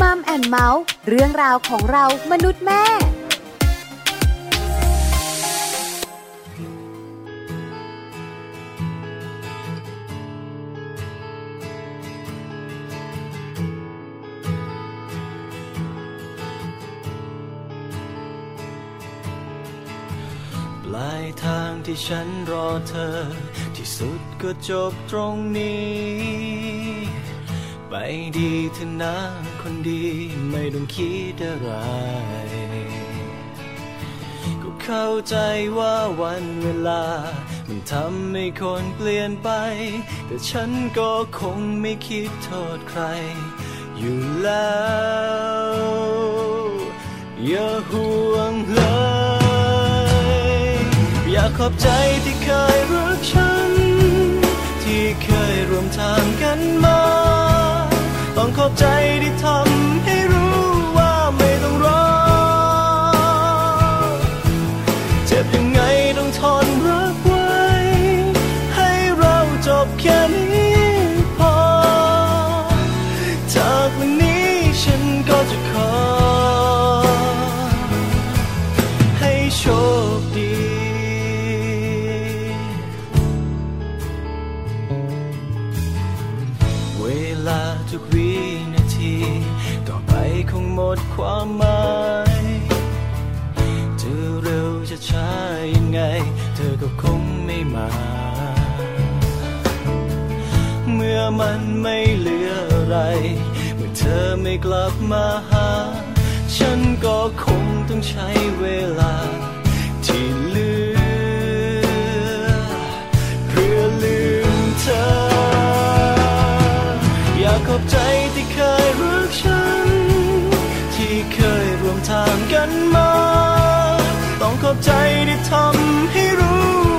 มัมแอนเมาส์เรื่องราวของเรามนุษย์แม่ปลายทางที่ฉันรอเธอ ที่สุดก็จบตรงนี้ ไปดีเถอะนะคนดีไม่ต้องคิดอะไร ก็เข้าใจว่าวันเวลา มันทำให้คนเปลี่ยนไป แต่ฉันก็คงไม่คิดโทษใคร อยู่แล้ว อย่าห่วงเลย อยากขอบใจที่เคยรักฉัน ที่เคยร่วมทางกันมา ต้องขอบใจที่ทำให้ ไม่เหลืออะไร เมื่อเธอไม่กลับมาหา ฉันก็คงต้องใช้เวลา ที่เหลือ เพื่อลืมเธอ อยากขอบใจที่เคยรักฉัน ที่เคยร่วมทางกันมา ต้องขอบใจที่ทำให้รู้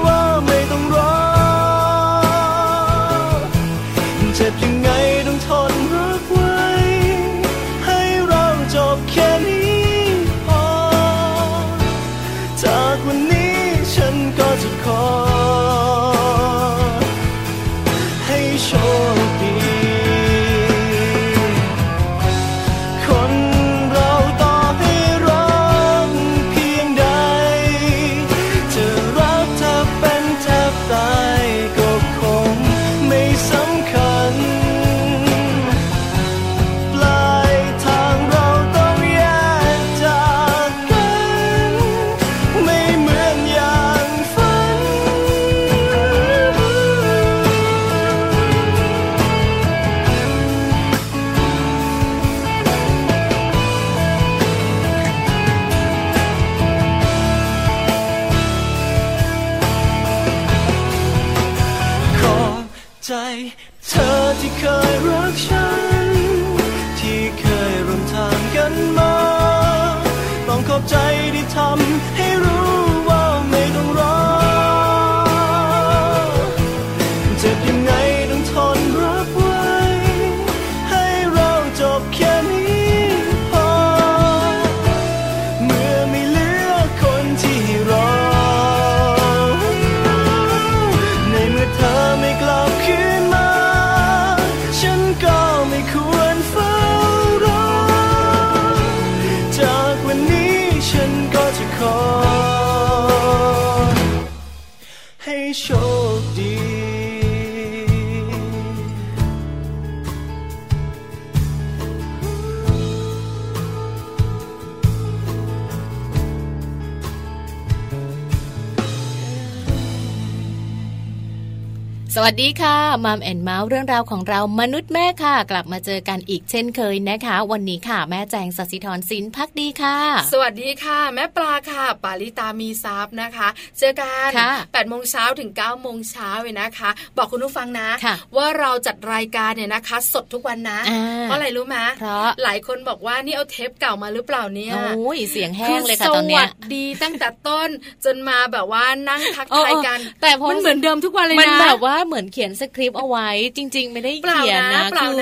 วัสดีค่ะมัมแอนเมาส์เรื่องราวของเรามนุษย์แม่ค่ะ กลับมาเจอกันอีกเช่นเคยนะคะ วันนี้ค่ะ แม่แจงสศิธรสินพักดีค่ะ สวัสดีค่ะ แม่ปลาค่ะ ปาลิตามีซับนะคะ เจอกันค่ะ8โมงเช้าถึง9โมงเช้าเลยนะคะ บอกคุณผู้ฟังนะค่ะว่าเราจัดรายการเนี่ยนะคะ สดทุกวันนะอ่าเพราะอะไรรู้ไหมเพราะหลายคนบอกว่านี่เอาเทปเก่ามาหรือเปล่าเนี่ยโอ้ยเสียงแห้งเลยค่ะตอนสเนี้วัยสดีตั้งแต่ต้นจนมาแบบว่านั่งทักเออทายกัน แต่พอมันเหมือนเดิมทุกวันเลยนะมันแบบว่าเหมือนเขียนสคริปต์เอาไว้ จริง ๆ ไม่ได้เขียนนะคือ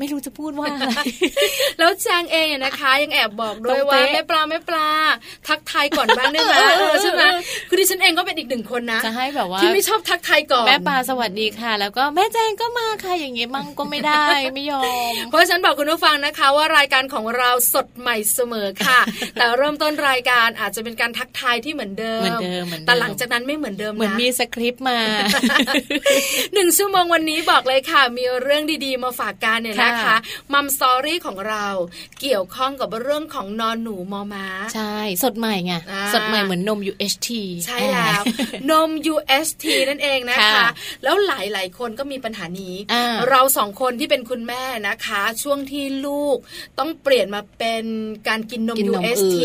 ไม่รู้จะพูดว่าอะไรแล้วแจงเองเนี่ยนะคะ ยังแอบบอกด้วยว่าแม่ปลาแม่ปลาทักทายก่อนบ้างได้ไหมใช่ไหมคือดิฉันเองก็เป็นอีกหนึ่งคนนะจะให้แบบว่าที่ไม่ชอบทักทายก่อนแม่ปลาสวัสดีค่ะ แล้วก็แม่แจงก็มาค่ะอย่างเงี้ยมั่งก็ไม่ได้ไม่ยอม เพราะฉันบอกคุณผู้ฟังนะคะ ว่ารายการของเราสดใหม่เสมอค่ะ แต่เริ่มต้นรายการอาจจะเป็นการทักทายที่เหมือนเดิมเหมือนเดิมแต่หลังจากนั้นไม่เหมือนเดิมนะเหมือนมีสคริปต์มาหนึ่งชั่วโมงวันนี้บอกเลยค่ะ มีเรื่องดีๆ มาฝากกันเนี่ยนะคะมัมสตอรี่ของเราเกี่ยวข้องกับเรื่องของนอนหนูมอม้า ใช่ สดใหม่ไงสดใหม่เหมือนนม UHT ใช่แล้ว นม UHT นั่นเองนะคะ แล้วหลายๆคนก็มีปัญหานี้ เราสองคนที่เป็นคุณแม่นะคะ ช่วงที่ลูกต้องเปลี่ยนมาเป็นการกินนม UHT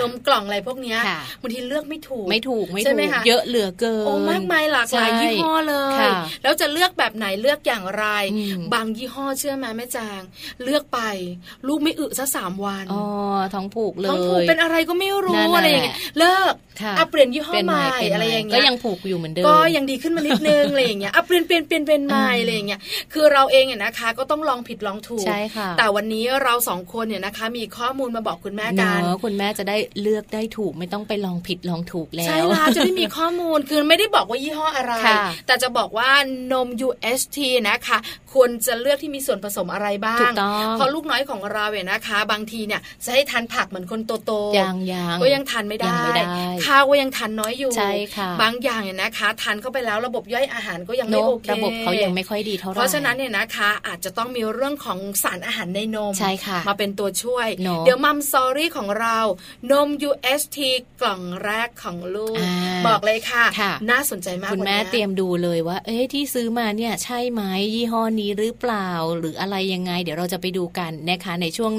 นมกล่องอะไรพวกนี้บางทีเลือกไม่ถูกไม่ถูกไม่ถูกเยอะเหลือเกินโอ้มากมายหลากหลายยี่ห้อเลยแล้วจะเลือกแบบไหนเลือกอย่างไร บางยี่ห้อเชื่อไหมแม่จาง เลือกไป ลูกไม่อึซะสามวันอ๋อท้องผูกเลยท้องผูกเป็นอะไรก็ไม่รู้อะไรอย่างเงี้ยเลิกเอาเปลี่ยนยี่ห้อใหม่อะไรอย่างเงี้ยก็ยังผูกอยู่เหมือนเดิมก็ยังดีขึ้นมานิดนึงอะไรอย่างเงี้ยเอาเปลี่ยนเปลี่ยนเปลี่ยนเป็นใหม่อะไรอย่างเงี้ยคือเราเองเนี่ยนะคะ ก็ต้องลองผิดลองถูกใช่ค่ะแต่วันนี้เราสองคนเนี่ยนะคะ มีข้อมูลมาบอกคุณแม่กันคุณแม่จะได้เลือกได้ถูกไม่ต้องไปลองผิดลองถูกแล้วใช่ค่ะจะได้มีข้อมูลคือไม่ได้บอกว่ายี่ห้ออะไร แต่จะบอกว่านม UST นะคะควรจะเลือกที่มีส่วนผสมอะไรบ้างเพราะลูกน้อยของเราเนี่ยนะคะ บางทีเนี่ยจะให้ทานผักเหมือนคนโตๆยังยังก็ยังทานไม่ได้ข้าวก็ยังทานน้อยอยู่ใช่ค่ะบางอย่างเนี่ยนะคะทานเข้าไปแล้วระบบย่อยอาหารก็ยังไม่โอเคระบบเขายังไม่ค่อยดีเท่าไหร่เพราะฉะนั้นเนี่ยนะคะอาจจะต้องมีเรื่องของสารอาหารในนมใช่ค่ะมาเป็นตัวช่วย เดี๋ยวมัมซอรี่ของเรานม UST กล่องแรกของลูก บอกเลยค่ะ น่าสนใจมากคุณแม่เตรียมดูเลยว่า เอ๊ะที่ซื้อมาเนี่ยใช่ไหมยี่ห้อนี้หรือเปล่าหรืออะไรยังไง เดี๋ยวเราจะไปดูกันนะคะในช่วง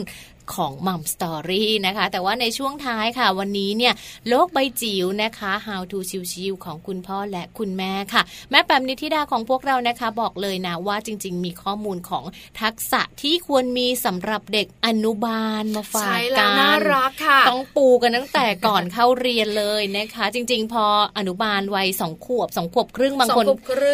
ของมัมสตอรี่นะคะ แต่ว่าในช่วงท้ายค่ะ วันนี้เนี่ยโลกใบจิ๋วนะคะ How to ชิวๆของคุณพ่อและคุณแม่ค่ะ แม่แปมนิธิดาของพวกเรานะคะ บอกเลยนะว่าจริง ๆ มีข้อมูลของทักษะที่ควรมีสำหรับเด็กอนุบาลมาฝากกันน่ารักค่ะ ต้องปูกันตั้งแต่ก่อนเข้าเรียนเลยนะคะ จริง ๆ พออนุบาลวัยสองขวบสองขวบครึ่งบางคน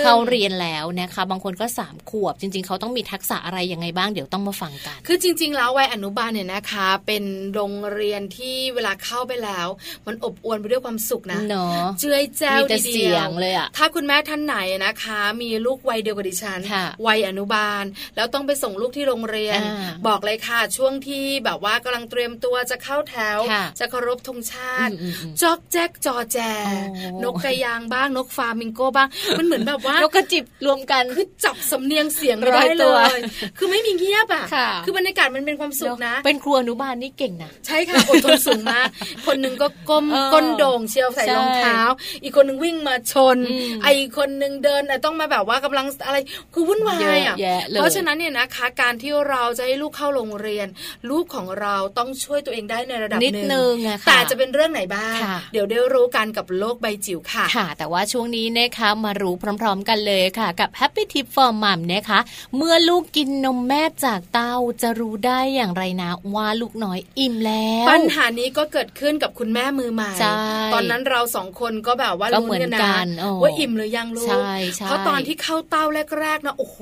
เข้าเรียนแล้วนะคะ บางคนก็สามขวบ จริง ๆ เขาต้องมีทักษะอะไรยังไงบ้างเดี๋ยวต้องมาฟังกัน คือจริง ๆ แล้ววัยอนุบาลเนี่ยนะคะ เป็นโรงเรียนที่เวลาเข้าไปแล้ว มันอบอวลไปด้วยความสุขนะเนาะเจือยแจ้วดีเดียวเลยอะถ้าคุณแม่ท่านไหนนะคะ มีลูกวัยเดียวกับดิฉันวัยอนุบาล แล้วต้องไปส่งลูกที่โรงเรียน บอกเลยค่ะ ช่วงที่แบบว่ากำลังเตรียมตัวจะเข้าแถว จะเคารพธงชาติ จอกแจ๊กจอแจ นกกระยางบ้างนกฟามิงโกบ้าง มันเหมือนแบบว่านกกระจิบรวมกันคือจับสำเนียงเสียงได้เลย คือไม่มีเงียบอะคือบรรยากาศมันเป็นความสุขนะเป็นครัวอนุบาลนี่เก่งนะใช่ค่ะอดทนสูงมากคนหนึ่งก็ก้มก้นโด่งเชียวใส่รองเท้า อีกคนหนึ่งวิ่งมาชนไอคนหนึ่งเดินต้องมาแบบว่ากำลังอะไรคือวุ่นวายอะเพราะฉะนั้นเนี่ยนะคะการที่เราจะให้ลูกเข้าโรงเรียน ลูกของเราต้องช่วยตัวเองได้ในระดับหนึ่งแต่จะเป็นเรื่องไหนบ้าง เดี๋ยวได้รู้กันกับโลกใบจิ๋วค่ะค่ะ แต่ว่าช่วงนี้นะคะมารู้พร้อม ๆ กันเลยค่ะ กับ Happy Tip for Mom นะคะ เมื่อลูกกินนมแม่จากเต้าจะรู้ได้อย่างไรนะว่าลูกน้อยอิ่มแล้ว ปัญหานี้ก็เกิดขึ้นกับคุณแม่มือใหม่ตอนนั้นเราสองคนก็แบบว่าลุ้นกันนะว่าอิ่มหรือยังลูกเพราะตอนที่เข้าเต้าแรกๆนะโอ้โห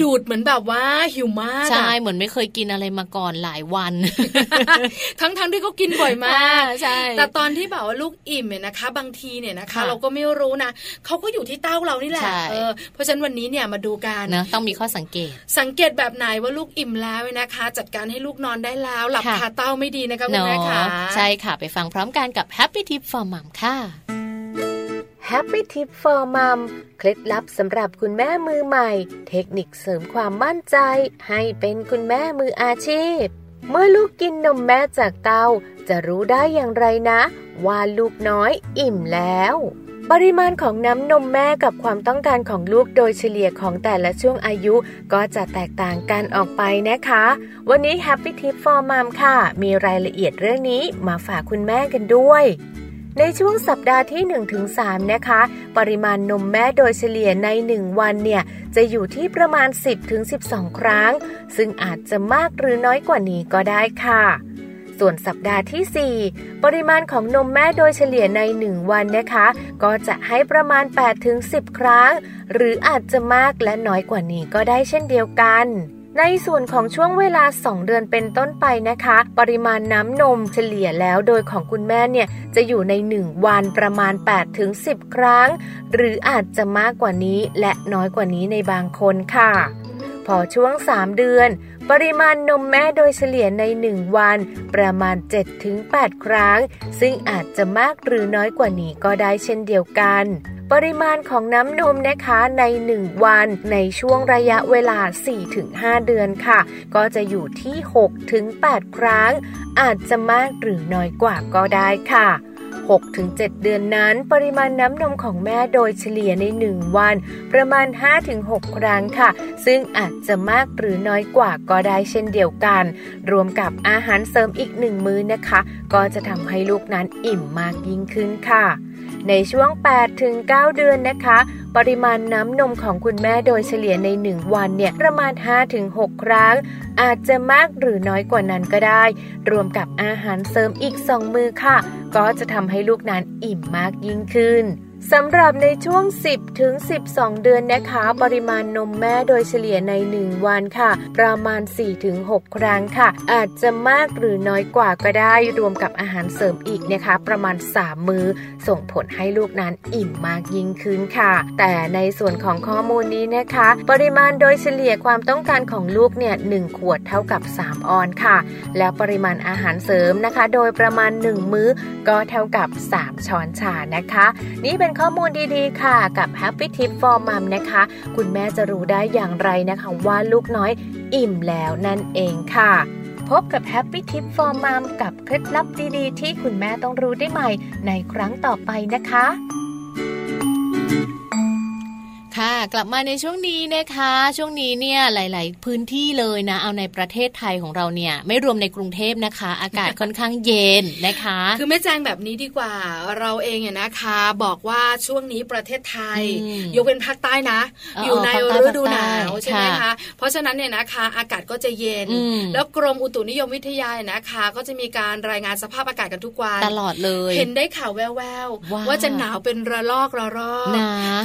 ดูดเหมือนแบบว่าหิวมากใช่เหมือนไม่เคยกินอะไรมาก่อนหลายวัน ทั้งๆที่เขากินบ่อยมากใช่แต่ตอนที่แบบว่าลูกอิ่มเนี่ยนะคะ บางทีเนี่ยนะคะ เราก็ไม่รู้นะเขาก็อยู่ที่เต้าเรานี่แหละเออเพราะฉะนั้นวันนี้เนี่ยมาดูกันนะต้องมีข้อสังเกต สังเกตแบบไหนว่าลูกอิ่มแล้วนะคะ จัดการให้ลูกนอนได้แล้วหลับคาเต้าไม่ดีนะคะคุณแม่ค่ะใช่ค่ะไปฟังพร้อมกันกับ Happy Tip for Mom ค่ะ Happy Tip for Mom เคล็ดลับสำหรับคุณแม่มือใหม่ เทคนิคเสริมความมั่นใจ ให้เป็นคุณแม่มืออาชีพ เมื่อลูกกินนมแม่จากเตาจะรู้ได้อย่างไรนะ ว่าลูกน้อยอิ่มแล้ว ปริมาณของน้ำนมแม่กับความต้องการของลูกโดยเฉลี่ยของแต่ละช่วงอายุก็จะแตกต่างกันออกไปนะคะ วันนี้ Happy Tip for Mom ค่ะ มีรายละเอียดเรื่องนี้มาฝากคุณแม่กันด้วย ในช่วงสัปดาห์ที่ 1-3 นะคะ ปริมาณนมแม่โดยเฉลี่ยใน 1 วันเนี่ย จะอยู่ที่ประมาณ 10-12 ครั้ง ซึ่งอาจจะมากหรือน้อยกว่านี้ก็ได้ค่ะ ส่ส่วนสัปดาห์ที่ 4 ปริมาณของนมแม่โดยเฉลี่ยใน 1 วันนะคะ ก็จะให้ประมาณ 8-10 ครั้ง หรืออาจจะมากและน้อยกว่านี้ก็ได้เช่นเดียวกันในส่วนของช่วงเวลา 2 เดือนเป็นต้นไปนะคะ ปริมาณน้ำนมเฉลี่ยแล้วโดยของคุณแม่เนี่ยจะอยู่ใน 1 วันประมาณ8-10 ครั้ง หรืออาจจะมากกว่านี้และน้อยกว่านี้ในบางคนค่ะ พอช่วง 3 เดือน ปริมาณนมแม่โดยเฉลี่ยใน 1 วัน ประมาณ 7-8 ครั้ง ซึ่งอาจจะมากหรือน้อยกว่านี้ก็ได้เช่นเดียวกัน ปริมาณของน้ำนมนะคะใน 1 วัน ในช่วงระยะเวลา 4-5 เดือนค่ะ ก็จะอยู่ที่ 6-8 ครั้ง อาจจะมากหรือน้อยกว่าก็ได้ค่ะ 6-7 เดือนนั้น ปริมาณน้ำนมของแม่โดยเฉลี่ยใน 1 วัน ประมาณ 5-6 ครั้งค่ะ ซึ่งอาจจะมากหรือน้อยกว่าก็ได้เช่นเดียวกัน รวมกับอาหารเสริมอีกหนึ่งมื้อนะคะ ก็จะทำให้ลูกนั้นอิ่มมากยิ่งขึ้นค่ะ ในช่วง 8-9 เดือนนะคะ ปริมาณน้ำนมของคุณแม่โดยเฉลี่ยใน 1 วันเนี่ยประมาณ 5-6 ครั้ง อาจจะมากหรือน้อยกว่านั้นก็ได้ รวมกับอาหารเสริมอีก 2 มือค่ะ ก็จะทำให้ลูกนั้นอิ่มมากยิ่งขึ้น สำหรับในช่วง 10 ถึง 12 เดือนนะคะ ปริมาณนมแม่โดยเฉลี่ยใน 1 วันค่ะ ประมาณ 4 ถึง 6 ครั้งค่ะ อาจจะมากหรือน้อยกว่าก็ได้ รวมกับอาหารเสริมอีกนะคะ ประมาณ 3 มือส่งผลให้ลูกนั้นอิ่มมากยิ่งขึ้นค่ะ แต่ในส่วนของข้อมูลนี้นะคะ ปริมาณโดยเฉลี่ยความต้องการของลูกเนี่ยหขวดเท่ากับ 3 ออนค่ะ แล้วปริมาณอาหารเสริมนะคะ โดยประมาณ 1 มื้อก็เท่ากับ 3 ช้อนชานะคะ นี่เป็นข้อมูลดีๆ ค่ะ กับ Happy Tip for Mom นะคะ คุณแม่จะรู้ได้อย่างไรนะคะว่าลูกน้อยอิ่มแล้วนั่นเองค่ะ พบกับ Happy Tip for Mom กับเคล็ดลับดีๆ ที่คุณแม่ต้องรู้ได้ใหม่ในครั้งต่อไปนะคะ ค่ะ กลับมาในช่วงนี้นะคะ ช่วงนี้เนี่ยหลาย ๆ พื้นที่เลยนะ เอาในประเทศไทยของเราเนี่ย ไม่รวมในกรุงเทพนะคะ อากาศค่อนข้างเย็นนะคะ คือไม่แจ้งแบบนี้ดีกว่า เราเองเนี่ยนะคะ บอกว่าช่วงนี้ประเทศไทยยกเป็นภาคใต้นะ อยู่ในฤดูหนาวใช่ไหมคะ เพราะฉะนั้นเนี่ยนะคะ อากาศก็จะเย็น แล้วกรมอุตุนิยมวิทยานะคะ ก็จะมีการรายงานสภาพอากาศกันทุกวันตลอดเลย เห็นได้ข่าวแววๆว่าจะหนาวเป็นระลอกระลอก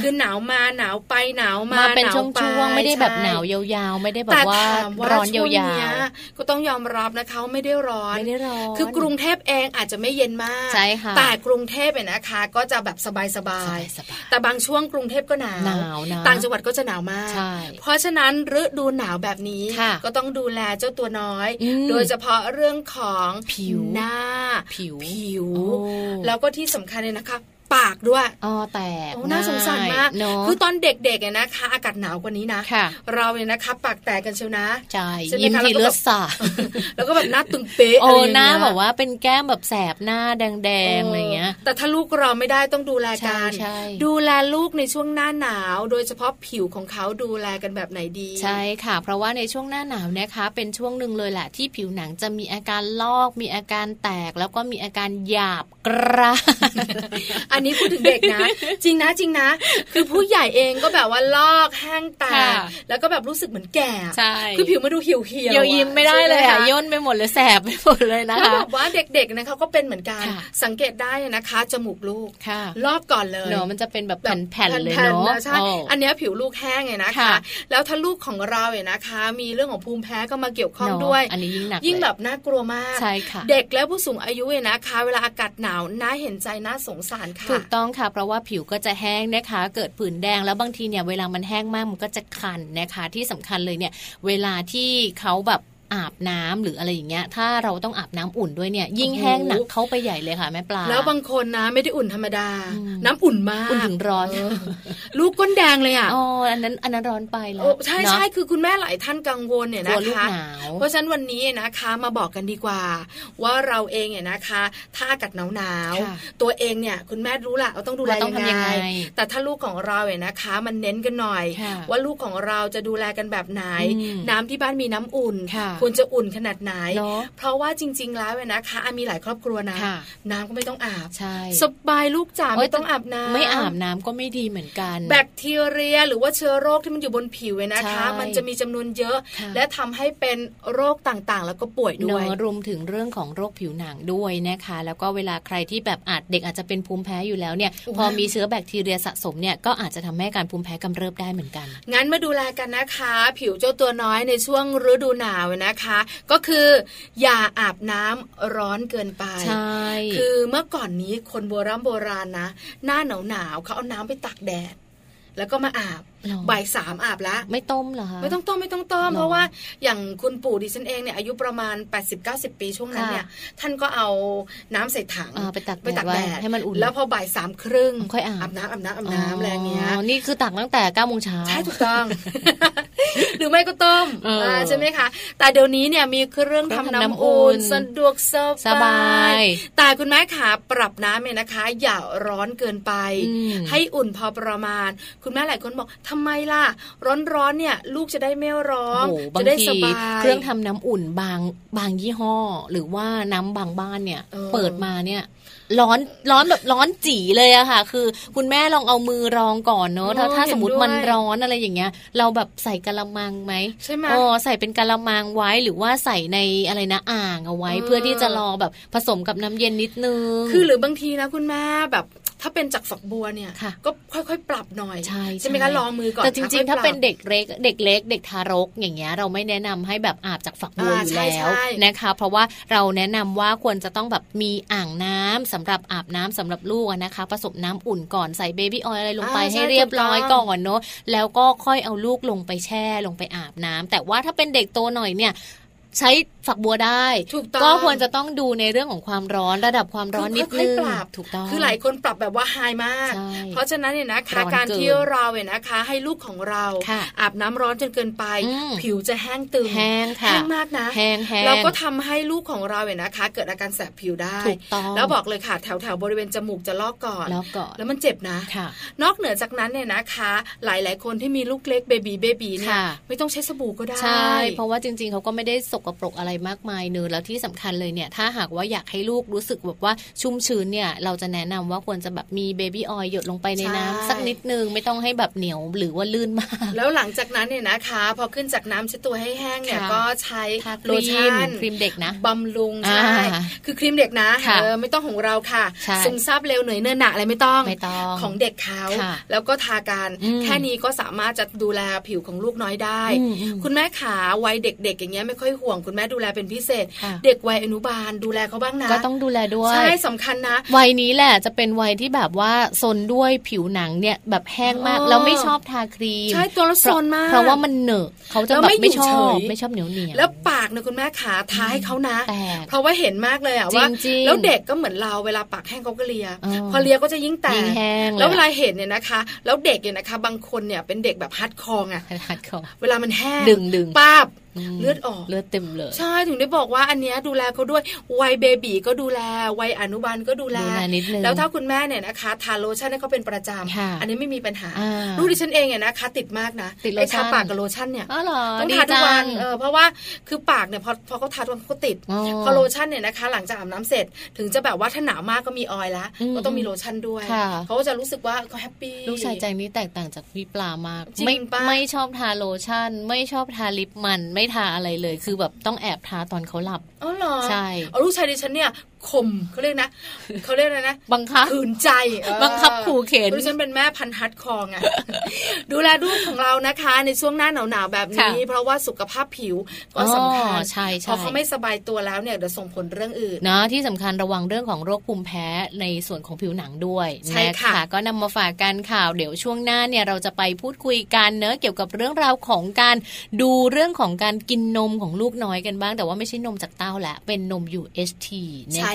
คือหนาวมาหนาวไปหนาวมาเป็นช่วงๆไม่ได้แบบหนาวยาวๆ ไม่ได้แบบว่าร้อนยาวๆก็ต้องยอมรับนะคะไม่ได้ร้อนไม่ได้ร้อนคือกรุงเทพเองอาจจะไม่เย็นมากใช่ค่ะแต่กรุงเทพเนี่ยนะคะ ก็จะแบบสบายๆแต่บางช่วงกรุงเทพก็หนาวหนาวต่างจังหวัดก็จะหนาวมาก เพราะฉะนั้นฤดูหนาวแบบนี้ก็ต้องดูแลเจ้าตัวน้อย โดยเฉพาะเรื่องของผิวหน้าผิวผิว แล้วก็ที่สำคัญเลยนะคะ ปากด้วยอ๋อแตกน่าสงสารมากคือตอนเด็กๆเนี่ยนะคะ อากาศหนาวกว่านี้นะเราเนี่ยนะคะปากแตกกันเชียวนะใช่ยิ้มทีเลือดสาแล้วก็แบบหน้าตึงเป๊ะโอ้หน้าแบบว่าเป็นแก้มแบบแสบหน้าแดงๆอะไรเงี้ย แต่ถ้าลูกเราไม่ได้ต้องดูแลกันดูแลลูกในช่วงหน้าหนาว โดยเฉพาะผิวของเขาดูแลกันแบบไหนดี ใช่ค่ะ เพราะว่าในช่วงหน้าหนาวนะคะ เป็นช่วงหนึ่งเลยแหละที่ผิวหนังจะมีอาการลอกมีอาการแตกแล้วก็มีอาการหยาบกร้าอันนี้พูดถึงเด็กนะ จริงนะจริงนะ คือผู้ใหญ่เองก็แบบว่าลอกแห้งตา แล้วก็แบบรู้สึกเหมือนแก่ใช่คือผิวมาดูเหี่ยวเหี่ยวยิ้มไม่ได้เลยค่ะย่นไปหมดเลยแสบไปหมดเลยนะคะแล้วแบบว่าเด็กๆนะเขาก็เป็นเหมือนกัน สังเกตได้นะคะ จมูกลูกลอกก่อนเลยเนาะมันจะเป็นแบบแผ่นๆเลยเนาะใช่อันนี้ผิวลูกแห้งไงนะคะ แล้วถ้าลูกของเราเนี่ยนะคะ มีเรื่องของภูมิแพ้ก็มาเกี่ยวข้องด้วยอันนี้ยิ่งหนักยิ่งแบบน่ากลัวมากใช่ค่ะเด็กและผู้สูงอายุเนี่ยนะคะ เวลาอากาศหนาว น่าเห็นใจน่าสงสารค่ะ ถูกต้องค่ะ เพราะว่าผิวก็จะแห้งนะคะ เกิดผื่นแดงแล้วบางทีเนี่ยเวลามันแห้งมากมันก็จะคันนะคะ ที่สำคัญเลยเนี่ย เวลาที่เขาแบบ อาบน้ำหรืออะไรอย่างเงี้ย ถ้าเราต้องอาบน้ำอุ่นด้วยเนี่ย ยิ่งแห้งหนักเข้าไปใหญ่เลยค่ะแม่ปลา แล้วบางคนนะไม่ได้อุ่นธรรมดา น้ำอุ่นมากอุ่นถึงร้อน ลูกก้นแดงเลยอะอ๋ออันนั้นอันนั้นร้อนไปแล้วใช่ใช่คือคุณแม่หลายท่านกังวลเนี่ยนะคะเพราะฉะนั้นวันนี้นะคะมาบอกกันดีกว่า ว่าเราเองเนี่ยนะคะ ถ้าอากาศหนาวหนาวตัวเองเนี่ยคุณแม่รู้ละเราต้องดูแลยังไงแต่ถ้าลูกของเราเนี่ยนะคะ มันเน้นกันหน่อย ว่าลูกของเราจะดูแลกันแบบไหน น้ำที่บ้านมีน้ำอุ่นควรจะอุ่นขนาดไหน เพราะว่าจริง ๆ แล้วนะคะมีหลายครอบครัวนะ น้ำก็ไม่ต้องอาบใช่สบายลูกจ๋าไม่ต้องอาบน้ำไม่อาบน้ำก็ไม่ดีเหมือนกัน แบคทีเรียหรือว่าเชื้อโรคที่มันอยู่บนผิวนะคะ มันจะมีจำนวนเยอะ และทำให้เป็นโรคต่างๆ แล้วก็ป่วยด้วยรวมถึงเรื่องของโรคผิวหนังด้วยนะคะ แล้วก็เวลาใครที่แบบอาจเด็กอาจจะเป็นภูมิแพ้อยู่แล้วเนี่ยพอมีเชื้อแบคทีเรียสะสมเนี่ยก็อาจจะทำให้การภูมิแพ้กำเริบได้เหมือนกัน งั้นมาดูแลกันนะคะ ผิวเจ้าตัวน้อยในช่วงฤดูหนาวนะคะ ก็คืออย่าอาบน้ำร้อนเกินไปใช่คือเมื่อก่อนนี้คนโบราณโบราณนะ หน้าหนาวหนาวเขาเอาน้ำไปตักแดด แล้วก็มาอาบ บ่ายสามอาบแล้วไม่ต้มเหรอคะไม่ต้องต้มไม่ต้องต้มเพราะว่าอย่างคุณปู่ดิฉันเองเนี่ยอายุประมาณ 80-90 ปีช่วงนั้นเนี่ยท่านก็เอาน้ำใส่ถังไปตักไปตักแดดให้มันอุ่นแล้วพอบ่ายสามครึ่งค่อยอาบน้ำอาบน้ำอาบน้ำอะไรเงี้ยนี่คือตักตั้งแต่เก้าโมงเช้าใช่ถูกต้อง หรือไม่ก็ต้มใช่ไหมคะแต่เดี๋ยวนี้เนี่ยมีเครื่องทำน้ำอุ่นสะดวกสบายแต่คุณแม่ขาปรับน้ำเนี่ยนะคะ อย่าร้อนเกินไป ให้อุ่นพอประมาณ คุณแม่หลายคนบอกทำไมล่ะ ร้อนๆเนี่ย ลูกจะได้ไม่ร้อนจะได้สบายเครื่องทำน้ำอุ่นบางบางยี่ห้อ หรือว่าน้ำบางบ้านเนี่ย เปิดมาเนี่ยร้อนร้อนแบบร้อนจีเลยอะค่ะ คือคุณแม่ลองเอามือรองก่อนเนอะถ้าถ้าสมมติมันร้อนอะไรอย่างเงี้ย เราแบบใส่กะละมังไหมใช่ไหมอ๋อใส่เป็นกะละมังไว้หรือว่าใส่ในอะไรนะอ่างเอาไว้ เพื่อที่จะรอแบบผสมกับน้ำเย็นนิดนึง คือหรือบางทีนะคุณแม่แบบ ถ้าเป็นจากฝักบัวเนี่ยก็ค่อย ๆ ปรับหน่อยใช่ใช่ไหมคะลองมือก่อนแต่จริง ๆ ถ้าเป็นเด็กเล็กเด็กเล็ก เด็กทารกอย่างเงี้ยเราไม่แนะนำให้แบบอาบจากฝักบัวอยู่แล้วนะคะ เพราะว่าเราแนะนำว่าควรจะต้องแบบมีอ่างน้ำสำหรับอาบน้ำสำหรับลูกนะคะผสมน้ำอุ่นก่อนใส่เบบี้ออยล์อะไรลงไปให้เรียบร้อยก่อนเนาะแล้วก็ค่อยเอาลูกลงไปแช่ลงไปอาบน้ำแต่ว่าถ้าเป็นเด็กโตหน่อยเนี่ยใช้ฝักบัวได้ก็ควรจะต้องดูในเรื่องของความร้อนระดับความร้อนนิดนึงถูกต้องคือหลายคนปรับแบบว่าไฮมาก เพราะฉะนั้นเนี่ยนะคะการที่เราเนี่ยนะคะ ให้ลูกของเราอาบน้ำร้อนจนเกินไป ผิวจะแห้งตึงแห้งแห้งมากนะแห้งเราก็ทำให้ลูกของเราเนี่ยนะคะ เกิดอาการแสบผิวได้แล้วบอกเลยค่ะแถวแถวบริเวณจมูกจะลอกก่อนลอกก่อนแล้วมันเจ็บนะ นอกเหนือจากนั้นเนี่ยนะคะ หลาย ๆ คนที่มีลูกเล็กเบบีเบบีเนี่ยไม่ต้องใช้สบู่ก็ได้ใช่เพราะว่าจริง ๆเขาก็ไม่ได้สกปรกอะไรมากมายเนื้อแล้วที่สำคัญเลยเนี่ยถ้าหากว่าอยากให้ลูกรู้สึกแบบว่าชุ่มชื้นเนี่ยเราจะแนะนำว่าควรจะแบบมี baby oil หยดลงไปในน้ำสักนิดนึงไม่ต้องให้แบบเหนียวหรือว่าลื่นมาก แล้วหลังจากนั้นเนี่ยนะคะ พอขึ้นจากน้ำเช็ดตัวให้แห้งเนี่ยก็ใช้โลชั่นครีมเด็กนะบำรุงใช่คือครีมเด็กนะเออไม่ต้องของเราค่ะซึมซาบเร็วเหนื่อยเนื้อหนักอะไรไม่ต้องไม่ต้องของเด็กเขาแล้วก็ทาการแค่นี้ก็สามารถจะดูแลผิวของลูกน้อยได้ คุณแม่ขาวัยเด็กๆ อย่างเงี้ยไม่ค่อยห่วงคุณแม่ดูแลเป็นพิเศษ เด็กวัยอนุบาลดูแลเขาบ้างนะก็ต้องดูแลด้วยใช่สำคัญนะ วัยนี้แหละจะเป็นวัยที่แบบว่าซนด้วยผิวหนังเนี่ยแบบแห้งมากแล้วไม่ชอบทาครีมใช่ตัวละซนมากเพราะว่ามันเหนอะเขาจะแบบไม่ชอบไม่ชอบเหนียวเหนียวแล้วปากเนี่ยคุณแม่ขาทาให้เขานะ เพราะว่าเห็นมากเลยอะว่าแล้วเด็กก็เหมือนเราเวลาปากแห้งเขาก็เลีย พอเลียก็จะยิ่งแตกแล้วเวลาเห็นเนี่ยนะคะ แล้วเด็กเนี่ยนะคะ บางคนเนี่ยเป็นเด็กแบบฮัดคองอะhardcore เวลามันแห้งดึงดึงป้าบเลือดออกเลือดเต็มเลย ใช่ถึงได้บอกว่าอันนี้ดูแลเขาด้วยวัย baby ก็ดูแลวัยอนุบาลก็ดูแลแล้วถ้าคุณแม่เนี่ยนะคะ ทาโลชั่นให้เขาเป็นประจำอันนี้ไม่มีปัญหาลูกดิฉันเองเนี่ยนะคะ ติดมากนะติดไอ้ทาปากกับโลชั่นเนี่ยต้องทาทุกวันเออเพราะว่าคือปากเนี่ยพอพอเขาทาทุกวันเขาติดพอโลชั่นเนี่ยนะคะ หลังจากอาบน้ำเสร็จ ถึงจะแบบว่าถ้าหนาวมากก็มี oil ละก็ต้องมีโลชั่นด้วยเขาจะรู้สึกว่าเขา happy ลูกชายใจนี้แตกต่างจากพี่ปลามากไม่ไม่ชอบทาโลชั่น ไม่ชอบทาลิปมันไม่ทาอะไรเลย คือแบบต้องแอบทาตอนเขาหลับอ๋อเหรอใช่เอาลูกชายดิฉันเนี่ย ข่มเขาเรียกนะเขาเรียกอะไรนะบังคับขืนใจบังคับขู่เข็นดิฉันเป็นแม่พันธุ์ hardcore อะดูแลลูกของเรานะคะ ในช่วงหน้าหนาวๆแบบนี้ เพราะว่าสุขภาพผิวก็สำคัญใช่ใช่พอเขาไม่สบายตัวแล้วเนี่ยจะส่งผลเรื่องอื่นนะที่สำคัญระวังเรื่องของโรคภูมิแพ้ในส่วนของผิวหนังด้วยใช่ค่ะก็นำมาฝากกันข่าวเดี๋ยวช่วงหน้าเนี่ยเราจะไปพูดคุยกันเนอะเกี่ยวกับเรื่องราวของการดูเรื่องของการกินนมของลูกน้อยกันบ้าง แต่ว่าไม่ใช่นมจากเต้าแหละเป็นนม UHT นะคะ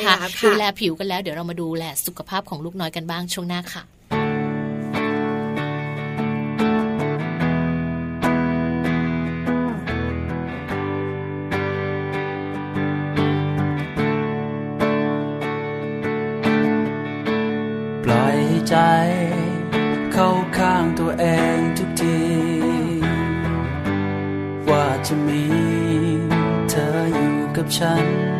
ดูแลผิวกันแล้ว เดี๋ยวเรามาดูแลสุขภาพของลูกน้อยกันบ้างช่วงหน้าค่ะปล่อยใจเข้าข้างตัวเองทุกที ว่าจะมีเธอกับฉัน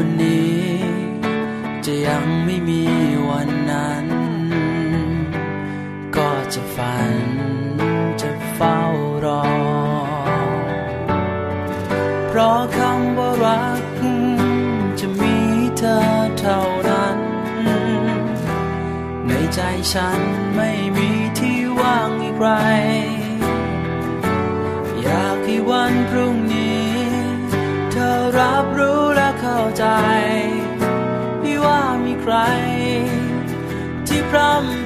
วันนี้ จะยังไม่มีวันนั้น ก็จะฝันจะเฝ้ารอ เพราะคำว่ารัก จะมีเธอเท่านั้น ในใจฉันไม่มีที่ว่างอีกใคร ใจ พี่ว่ามีใคร ที่พร่ำ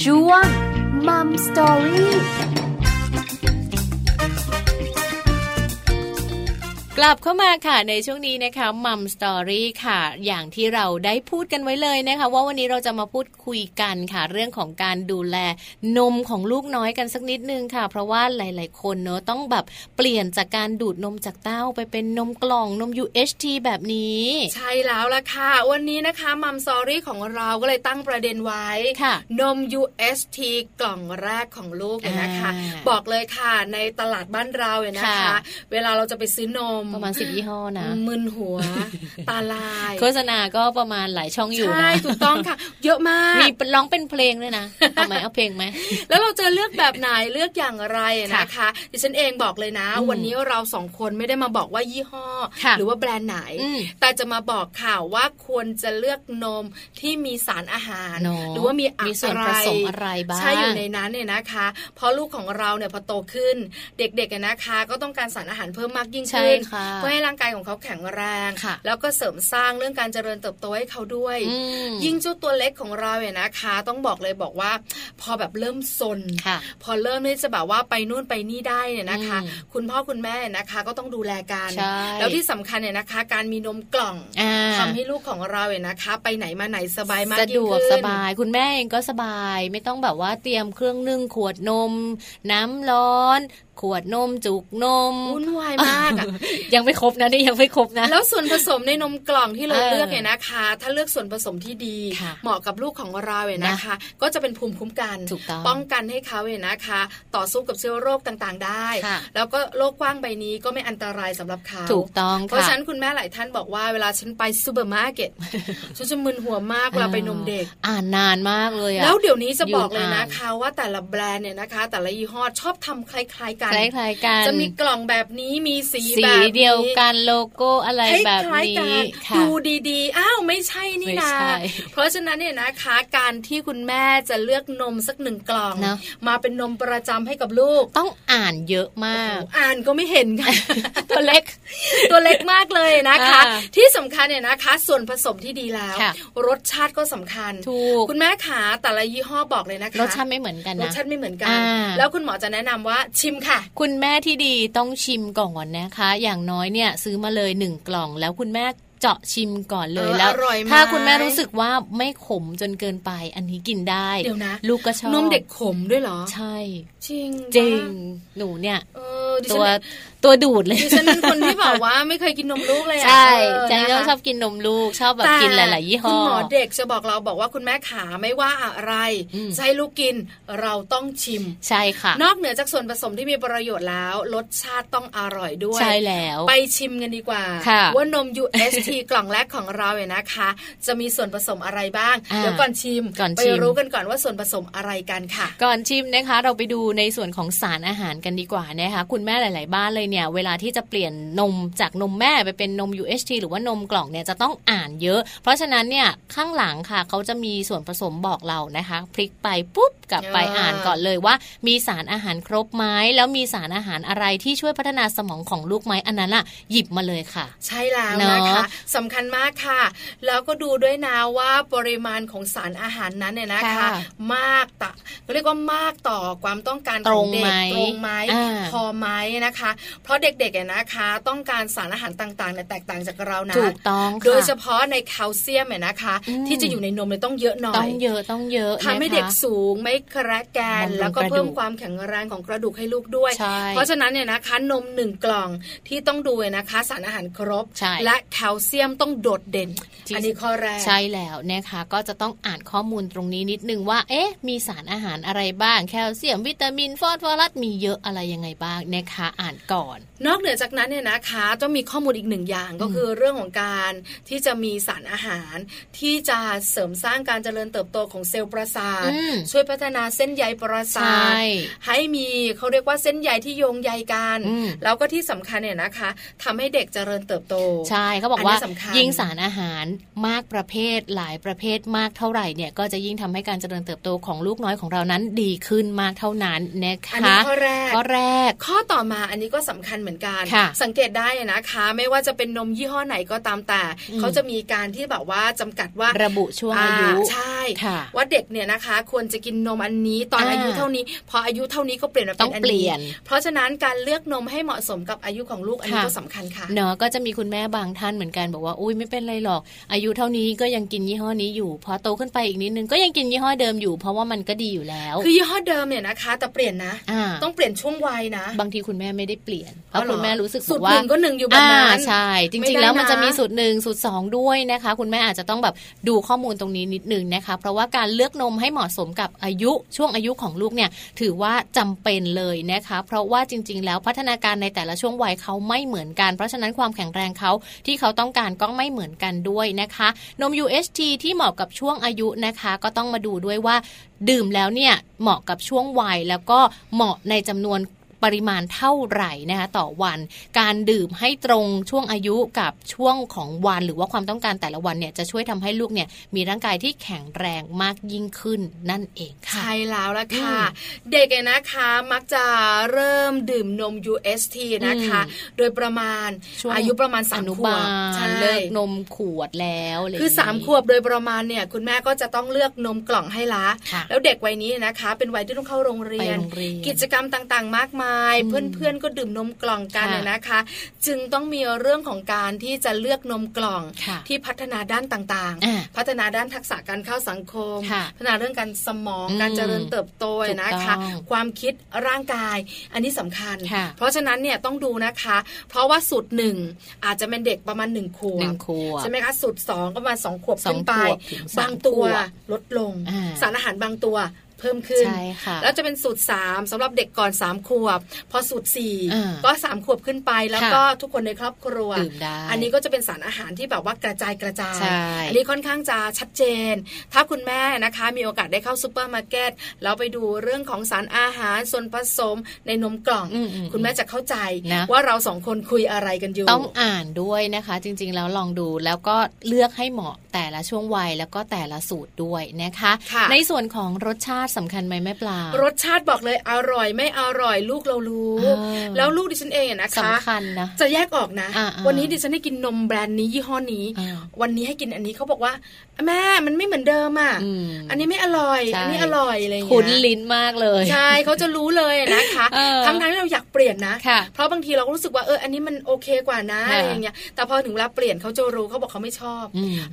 ช่วง Mom Story กลับเข้ามาค่ะในช่วงนี้นะคะ Mom Story ค่ะ อย่างที่เราได้พูดกันไว้เลยนะคะ ว่าวันนี้เราจะมาพูดคุยกันค่ะ เรื่องของการดูแลนมของลูกน้อยกันสักนิดนึงค่ะ เพราะว่าหลาย ๆ คนเนอะต้องแบบเปลี่ยนจากการดูดนมจากเต้าไปเป็นนมกล่องนม UHT แบบนี้ ใช่แล้วล่ะค่ะ วันนี้นะคะ Mom Story ของเราก็เลยตั้งประเด็นไว้ค่ะ นม UST กล่องแรกของลูกเนี่ยนะคะอ่าบอกเลยค่ะในตลาดบ้านเราเนี่ยนะคะค่ะเวลาเราจะไปซื้อนมประมาณสิบยี่ห้อนะมึนหัว ตาลาย โฆษณาก็ประมาณหลายช่องอยู่ใช่นะถูกต้องค่ะ เยอะมากมีร้องเป็นเพลงด้วยนะเอาไหมเอาเพลงไหมแล้วเราจะเลือกแบบไหนเลือกอย่างไรนะคะดิฉันเองบอกเลยนะอืมวันนี้เราสองคนไม่ได้มาบอกว่ายี่ห้อค่ะหรือว่าแบรนด์ไหนอืมแต่จะมาบอกข่าวว่าควรจะเลือกนมที่มีสารอาหารเนอะหรือว่ามีอะมีส่วนไรผสมอะไรบ้างใช่อยู่ในนั้นเนี่ยนะคะเพราะลูกของเราเนี่ยพอโตขึ้น เด็กๆเนี่ยนะคะ ก็ต้องการสารอาหารเพิ่มมากยิ่งใช่ขึ้นค่ะเพื่อให้ร่างกายของเขาแข็งแรงค่ะแล้วก็เสริมสร้างเรื่องการเจริญเติบโตให้เขาด้วยอืมยิ่งเจ้าตัวเล็กของเราเนี่ยนะคะ ต้องบอกเลยบอกว่า พอแบบเริ่มซนค่ะพอเริ่มที่จะแบบว่าไปนู่นไปนี่ได้เนี่ยนะคะอืมคุณพ่อคุณแม่เนี่ยนะคะก็ต้องดูแลกันใช่แล้วที่สำคัญเนี่ยนะคะ การมีนมกล่องอ่าทำให้ลูกของเราเนี่ยนะคะ ไปไหนมาไหนสบายมากสะยิ่ดงวกขึ้นสบาย คุณแม่เองก็สบาย ไม่ต้องแบบว่าเตรียมเครื่องนึ่งขวดนม น้ำร้อน ขวดนมจุกนมวุ่นวายมากยังไม่ครบนะนี่ยังไม่ครบนะ แล้วส่วนผสมในนมกล่องที่เราเลือกเนี่ยนะคะ ถ้าเลือกส่วนผสมที่ดี เหมาะกับลูกของเราเนี่ยนะคะ ก็จะเป็นภูมิคุ้มกันป้องกันให้เขาเนี่ยนะคะ ต่อสู้กับเชื้อโรคต่างๆ ได้ แล้วก็โลกกว้างใบนี้ก็ไม่อันตรายสำหรับเขาถูกต้องเพราะฉะนั้นคุณแม่หลายท่านบอกว่าเวลาฉันไปซูเปอร์มาร์เก็ตฉันจะมึนหัวมากเวลาไปนมเด็ก อ่านนานมากเลยอะแล้วเดี๋ยวนี้จะบอกเลยนะคะว่าแต่ละแบรนด์เนี่ยนะคะ แต่ละยี่ห้อชอบทำคล้ายๆกันคล้ายๆกัน จะมีกล่องแบบนี้มีสีสีเดียวกันโลโก้อะไรแบบนี้ดูดีๆ อ้าวไม่ใช่นี่นะเพราะฉะนั้นเนี่ยนะคะการที่คุณแม่จะเลือกนมสักหนึ่งกล่องมาเป็นนมประจำให้กับลูก ต้องอ่านเยอะมาก อ่านก็ไม่เห็นค่ะ ตัวเล็ก ตัวเล็กมากเลยนะคะ ที่สำคัญเนี่ยนะคะ ส่วนผสมที่ดีแล้ว รสชาติก็สำคัญถูกคุณแม่ขาแต่ละยี่ห้อบอกเลยนะคะรสชาติไม่เหมือนกันนะรสชาติไม่เหมือนกัน แล้วคุณหมอจะแนะนำว่าชิมค่ะคุณแม่ที่ดีต้องชิมก่อนนะคะ อย่างน้อยเนี่ยซื้อมาเลยหนึ่งกล่องแล้วคุณแม่เจาะชิมก่อนเลยแล้ว ถ้าคุณแม่รู้สึกว่าไม่ขมจนเกินไปอันนี้กินได้เดี๋ยวนะลูกก็ชอบนมเด็กขมด้วยเหรอ ใช่ จริงจริงหนูเนี่ยตัว ตัวดูดเลยดิฉันเป็นคนที่แบบว่าไม่เคยกินนมลูกเลยใช่จันก็ชอบกินนมลูกชอบแบบกินหลายๆยี่ห้อคุณหมอเด็กจะบอกเราบอกว่าคุณแม่ขาไม่ว่าอะไรใช้ลูกกินเราต้องชิม ใช่ค่ะ นอกเหนือจากส่วนผสมที่มีประโยชน์แล้วรสชาติต้องอร่อยด้วยใช่แล้ว ไปชิมกันดีกว่า ว่านม UST กล่องแรกของเราเนี่ยนะคะ จะมีส่วนผสมอะไรบ้างเดี๋ยวก่อนชิมไปรู้กันก่อนว่าส่วนผสมอะไรกันค่ะ ก่อนชิมนะคะ เราไปดูในส่วนของสารอาหารกันดีกว่านะคะคุณแม่หลาย ๆ บ้านเลยเนี่ยเวลาที่จะเปลี่ยนนมจากนมแม่ไปเป็นนม UHT หรือว่านมกล่องเนี่ยจะต้องอ่านเยอะ เพราะฉะนั้นเนี่ยข้างหลังค่ะเขาจะมีส่วนผสมบอกเรานะคะพลิกไปปุ๊บกลับไปอ่านก่อนเลยว่า มีสารอาหารครบไหมแล้วมีสารอาหารอะไรที่ช่วยพัฒนาสมองของลูกไหมอันนั้นอะหยิบมาเลยค่ะ ใช่แล้วนะคะสำคัญมากค่ะ แล้วก็ดูด้วยนะว่าปริมาณของสารอาหารนั้นเนี่ยนะคะ มากต่อเรียกว่ามากต่อความต้องการของเด็กตรงไหมพอไหมนะคะเพราะเด็กๆเนี่ยนะคะ ต้องการสารอาหารต่างๆเนี่ยแตกต่างจากเรานะถูกต้องโดยเฉพาะในแคลเซียมเนี่ยนะคะ ที่จะอยู่ในนมเนี่ยต้องเยอะหน่อยต้องเยอะต้องเยอะทำให้เด็กสูงไม่แคระแกนแล้วก็เพิ่มความแข็งแรงของกระดูกให้ลูกด้วย เพราะฉะนั้นเนี่ยนะคะนมหนึ่งกล่องที่ต้องดูนะคะ สารอาหารครบ และแคลเซียมต้องโดดเด่น อันนี้ข้อแรกใช่แล้วนะคะก็จะต้องอ่านข้อมูลตรงนี้นิดนึงว่า เอ๊ะ มีสารอาหารอะไรบ้างแคลเซียมวิตามินฟอสฟอรัสมีเยอะอะไรยังไงบ้างนะคะ อ่านก่อนนอกเหนือจากนั้นเนี่ยนะคะต้องมีข้อมูลอีกหนึ่งอย่างก็คือเรื่องของการที่จะมีสารอาหาร ที่จะเสริมสร้างการเจริญเติบโตของเซลล์ประสาท ช่วยพัฒนาเส้นใยประสาทให้มีเขาเรียกว่าเส้นใยที่โยงใยกัน แล้วก็ที่สำคัญเนี่ยนะคะทำให้เด็กเจริญเติบโต ใช่เขาบอกว่ายิ่งสารอาหารมากประเภทหลายประเภทมากเท่าไหร่เนี่ยก็จะยิ่งทำให้การเจริญเติบโตของลูกน้อยของเรานั้นดีขึ้นมากเท่านั้นนะคะอันนี้ข้อแรกข้อแรกข้อต่อมาอันนี้ก็สำคัญเหมือนกัน สังเกตได้นะคะ ไม่ว่าจะเป็นนมยี่ห้อไหนก็ตามแต่เขาจะมีการที่แบบว่าจำกัดว่าระบุช่วงอายุใช่ว่าเด็กเนี่ยนะคะ ควรจะกินนมอันนี้ตอนอายุเท่านี้ พออายุเท่านี้ก็เปลี่ยนมาเป็นอันนี้เพราะฉะนั้นการเลือกนมให้เหมาะสมกับอายุของลูกอันนี้ก็สำคัญค่ะเนาะก็จะมีคุณแม่บางท่านเหมือนกันบอกว่าอุ้ยไม่เป็นไรหรอก อายุเท่านี้ก็ยังกินยี่ห้อนี้อยู่ พอโตขึ้นไปอีกนิดนึงก็ยังกินยี่ห้อเดิมอยู่ เพราะว่ามันก็ดีอยู่แล้ว คือยี่ห้อเดิมเนี่ยนะคะ แต่เปลี่ยนนะ ต้องเปลี่ยนช่วงวัยนะ บางทีคุณแม่ไม่ได้เปลี่ยนเพราะคุณแม่รู้สึกว่าสูตรหนึ่งก็หนึ่งอยู่แบบนั้นใช่ จริง ๆ แล้วมันจะมีสูตรหนึ่งสูตรสองด้วยนะคะ คุณแม่อาจจะต้องแบบดูข้อมูลตรงนี้นิดนึงนะคะ เพราะว่าการเลือกนมให้เหมาะสมกับอายุช่วงอายุของลูกเนี่ยถือว่าจำเป็นเลยนะคะ เพราะว่าจริง ๆ แล้วพัฒนาการในแต่ละช่วงวัยเขาไม่เหมือนกัน เพราะฉะนั้นความแข็งแรงเขาที่เขาต้องการก็ไม่เหมือนกันด้วยนะคะ นม UHT ที่เหมาะกับช่วงอายุนะคะ ก็ต้องมาดูด้วยว่าดื่มแล้วเนี่ยเหมาะกับช่วงวัยแล้วก็เหมาะในจำนวน ปริมาณเท่าไหร่นะคะต่อวัน การดื่มให้ตรงช่วงอายุกับช่วงของวัน หรือว่าความต้องการแต่ละวันเนี่ยจะช่วยทำให้ลูกเนี่ยมีร่างกายที่แข็งแรงมากยิ่งขึ้นนั่นเองค่ะ ใช่แล้วละค่ะ เด็กนะคะมักจะเริ่มดื่มนม UST นะคะ โดยประมาณอายุประมาณสามขวบเลิกนมขวดแล้วคือสามขวบโดยประมาณเนี่ยคุณแม่ก็จะต้องเลือกนมกล่องให้ละแล้วเด็กวัยนี้นะคะ เป็นวัยที่ต้องเข้าโรงเรียน กิจกรรมต่างๆ มากมายายเพื่อนๆก็ดื่มนมกล่องกันเนี่ยนะคะ จึงต้องมีเรื่องของการที่จะเลือกนมกล่องที่พัฒนาด้านต่างๆ พัฒนาด้านทักษะการเข้าสังคม พัฒนาเรื่องการสมองการเจริญเติบโตนะคะ ความคิดร่างกาย อันนี้สำคัญ เพราะฉะนั้นเนี่ยต้องดูนะคะ เพราะว่าสูตรหนึ่งอาจจะเป็นเด็กประมาณหนึ่งขวบใช่ไหมคะสูตรสองก็ประมาณสองขวบขึ้นไปบางตัวลดลง สารอาหารบางตัว เพิ่มขึ้น แล้วจะเป็นสูตร 3สำหรับเด็กก่อน 3 ขวบ พอสูตร 4 ก็ 3 ขวบขึ้นไปแล้วก็ทุกคนในครอบครัว อันนี้ก็จะเป็นสารอาหารที่แบบว่ากระจายกระจาย อันนี้ค่อนข้างจะชัดเจน ถ้าคุณแม่นะคะมีโอกาสได้เข้าซูเปอร์มาร์เก็ตแล้วไปดูเรื่องของสารอาหารส่วนผสมในนมกล่อง คุณแม่จะเข้าใจว่าเราสองคนคุยอะไรกันอยู่ ต้องอ่านด้วยนะคะ จริง ๆ แล้วลองดูแล้วก็เลือกให้เหมาะแต่ละช่วงวัยแล้วก็แต่ละสูตรด้วยนะคะในส่วนของรสชาติสำคัญไหมแม่ปลา รสชาติบอกเลยอร่อยไม่อร่อยลูกเรารู้ แล้วลูกดิฉันเองนะคะสำคัญนะจะแยกออกนะ วันนี้ดิฉันได้กินนมแบรนด์นี้ยี่ห้อนี้ วันนี้ให้กินอันนี้เขาบอกว่า แม่มันไม่เหมือนเดิมอะอันนี้ไม่อร่อย อันนี้อร่อยอะไรอย่างเงี้ยคุ้นลิ้นมากเลย ใช่เขาจะรู้เลยนะคะทั้งทั้งที่เราอยากเปลี่ยนนะ เพราะบางทีเราก็รู้สึกว่าเอออันนี้มันโอเคกว่านะอะไรอย่างเงี้ยแต่พอถึงเวลาเปลี่ยนเขาจะรู้เขาบอกเขาไม่ชอบ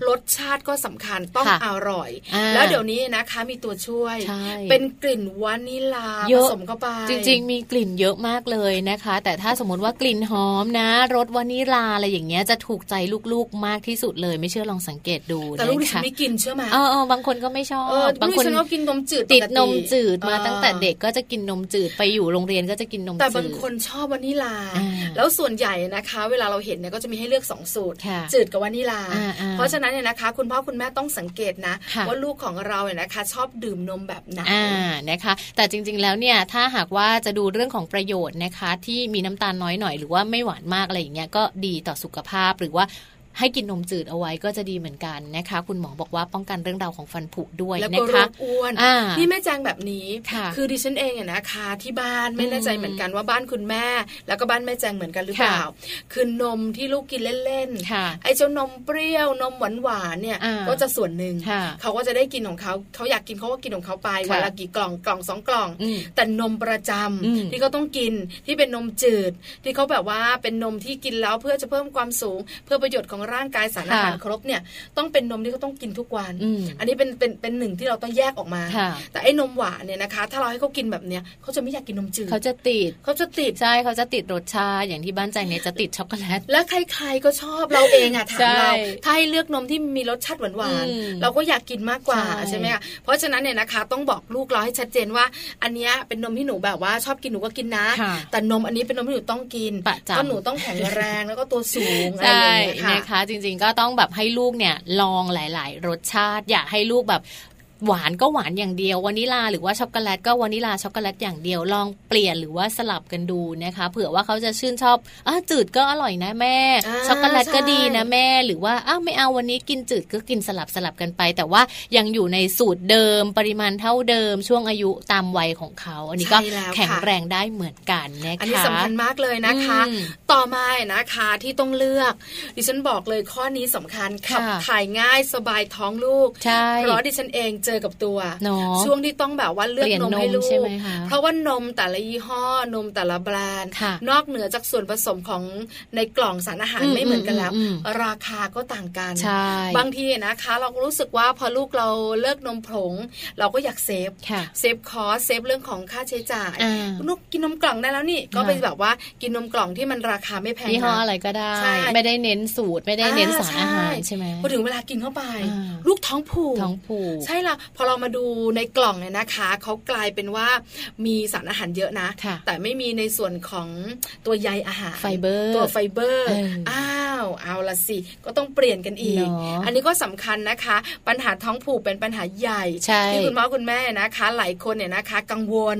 รสชาติก็สำคัญต้องอร่อย แล้วเดี๋ยวนี้นะคะมีตัวช่วยเป็นกลิ่นวานิลาผสมเข้าไปจริง ๆ มีกลิ่นเยอะมากเลยนะคะ แต่ถ้าสมมติว่ากลิ่นหอมนะรสวานิลาอะไรอย่างเงี้ยจะถูกใจลูกๆมากที่สุดเลยไม่เชื่อลองสังเกตดูแต่ลูกดิฉันไม่กินเชื่อไหมเออบางคนก็ไม่ชอบบางคนก็กินนมจืดติดนมจืดมาตั้งแต่เด็กก็จะกินนมจืดไปอยู่โรงเรียนก็จะกินนมจืดแต่บางคนชอบวานิลา แล้วส่วนใหญ่นะคะ เวลาเราเห็นเนี่ยก็จะมีให้เลือก2สูตร จืดกับวานิลา เพราะฉะนั้นเนี่ยนะคะ คุณพ่อคุณแม่ต้องสังเกตนะ ว่าลูกของเราเนี่ยนะคะ ชอบดื่มนมแบบไหนนะคะ แต่จริง ๆ แล้วเนี่ยถ้าหากว่าจะดูเรื่องของประโยชน์นะคะ ที่มีน้ำตาลน้อยหน่อยหรือว่าไม่หวานมากอะไรอย่างเงี้ยก็ดีต่อสุขภาพหรือว่า ให้กินนมจืดเอาไว้ก็จะดีเหมือนกันนะคะ คุณหมอบอกว่าป้องกันเรื่องราวของฟันผุด้วยนะคะแล้วก็อ้วนนี่แม่แจงแบบนี้คือดิฉันเองเนี่ยนะคะ ที่บ้านไม่แน่ใจเหมือนกันว่าบ้านคุณแม่ แล้วก็บ้านแม่แจงเหมือนกันหรือเปล่า คือนมที่ลูกกินเล่นๆไอ้เจ้านมเปรี้ยวนมหวานหวานเนี่ยก็จะส่วนหนึ่งเขาก็จะได้กินของเขาเขาอยากกินเขาก็กินของเขาไปวันละกี่กล่องกล่องสองกล่อง แต่นมประจำที่เขาต้องกินที่เป็นนมจืด ที่เขาแบบว่าเป็นนมที่กินแล้วเพื่อจะเพิ่มความสูง เพื่อประโยชน์ของร่างกายสารอาหารครบเนี่ยต้องเป็นนมที่เขาต้องกินทุกวัน อันนี้เป็นเป็นเป็นหนึ่งที่เราต้องแยกออกมา แต่ไอ้นมหวานเนี่ยนะคะ ถ้าเราให้เขากินแบบเนี้ยเขาจะไม่อยากกินนมจืดเขาจะติดเขาจะติดใช่เขาจะติดรสชาติอย่างที่บ้านใจเนี่ยจะติดช็อกโกแลตและใครๆก็ชอบเราเองอะถามเราถ้าให้เลือกนมที่มีรสชาติหวานๆเราก็อยากกินมากกว่าใช่ไหมคะเพราะฉะนั้นเนี่ยนะคะต้องบอกลูกเราให้ชัดเจนว่า อันนี้เป็นนมที่หนูแบบว่าชอบกินหนูก็กินนะ แต่นมอันนี้เป็นนมที่หนูต้องกินก็หนูต้องแข็งแรงแล้วก็ตัวสูงอะไรอย่างเงี้ยค่ะนะคะจริง ๆ ก็ต้องแบบให้ลูกเนี่ยลองหลาย ๆ รสชาติ อยากให้ลูกแบบ หวานก็หวานอย่างเดียววานิลาหรือว่าช็อกโกแลตก็วานิลาช็อกโกแลตอย่างเดียวลองเปลี่ยนหรือว่าสลับกันดูนะคะ เผื่อว่าเขาจะชื่นชอบอะจืดก็อร่อยนะแม่ ช็อกโกแลตก็ดีนะแม่ หรือว่าอ้าวไม่เอาวันนี้กินจืดก็กินสลับสลับกันไป แต่ว่ายังอยู่ในสูตรเดิมปริมาณเท่าเดิมช่วงอายุตามวัยของเขา อันนี้ก็แข็งแรงได้เหมือนกันนะคะอันนี้สำคัญมากเลยนะคะ ต่อมานะคะที่ต้องเลือก ดิฉันบอกเลยข้อนี้สำคัญขับถ่ายง่ายสบายท้องลูกเพราะดิฉันเองเจอกับตัวช่วงที่ต้องแบบว่าเลือกนมให้ลูกเพราะว่านมแต่ละยี่ห้อนมแต่ละแบรนด์นอกเหนือจากส่วนผสมของในกล่องสารอาหารไม่เหมือนกันแล้ว ราคาก็ต่างกัน บางทีนะคะ เรารู้สึกว่าพอลูกเราเลิกนมผง เราก็อยากเซฟsave cost save เรื่องของค่าใช้จ่ายลูกกินนมกล่องได้แล้วนี่ก็ไปแบบว่ากินนมกล่องที่มันราคาไม่แพงยี่ห้ออะไรก็ได้ ไม่ได้เน้นสูตรไม่ได้เน้นสารอาหารใช่ไหมพอถึงเวลากินเข้าไป ลูกท้องผูกท้องผูกใช่ละพอเรามาดูในกล่องเนี่ยนะคะเขากลายเป็นว่ามีสารอาหารเยอะนะ แต่ไม่มีในส่วนของตัวใยอาหารไฟเบอร์ตัวไฟเบอร์อ้าวเอาละสิก็ต้องเปลี่ยนกันอีก อันนี้ก็สำคัญนะคะ ปัญหาท้องผูกเป็นปัญหาใหญ่ที่คุณพ่อคุณแม่นะคะ หลายคนเนี่ยนะคะ กังวล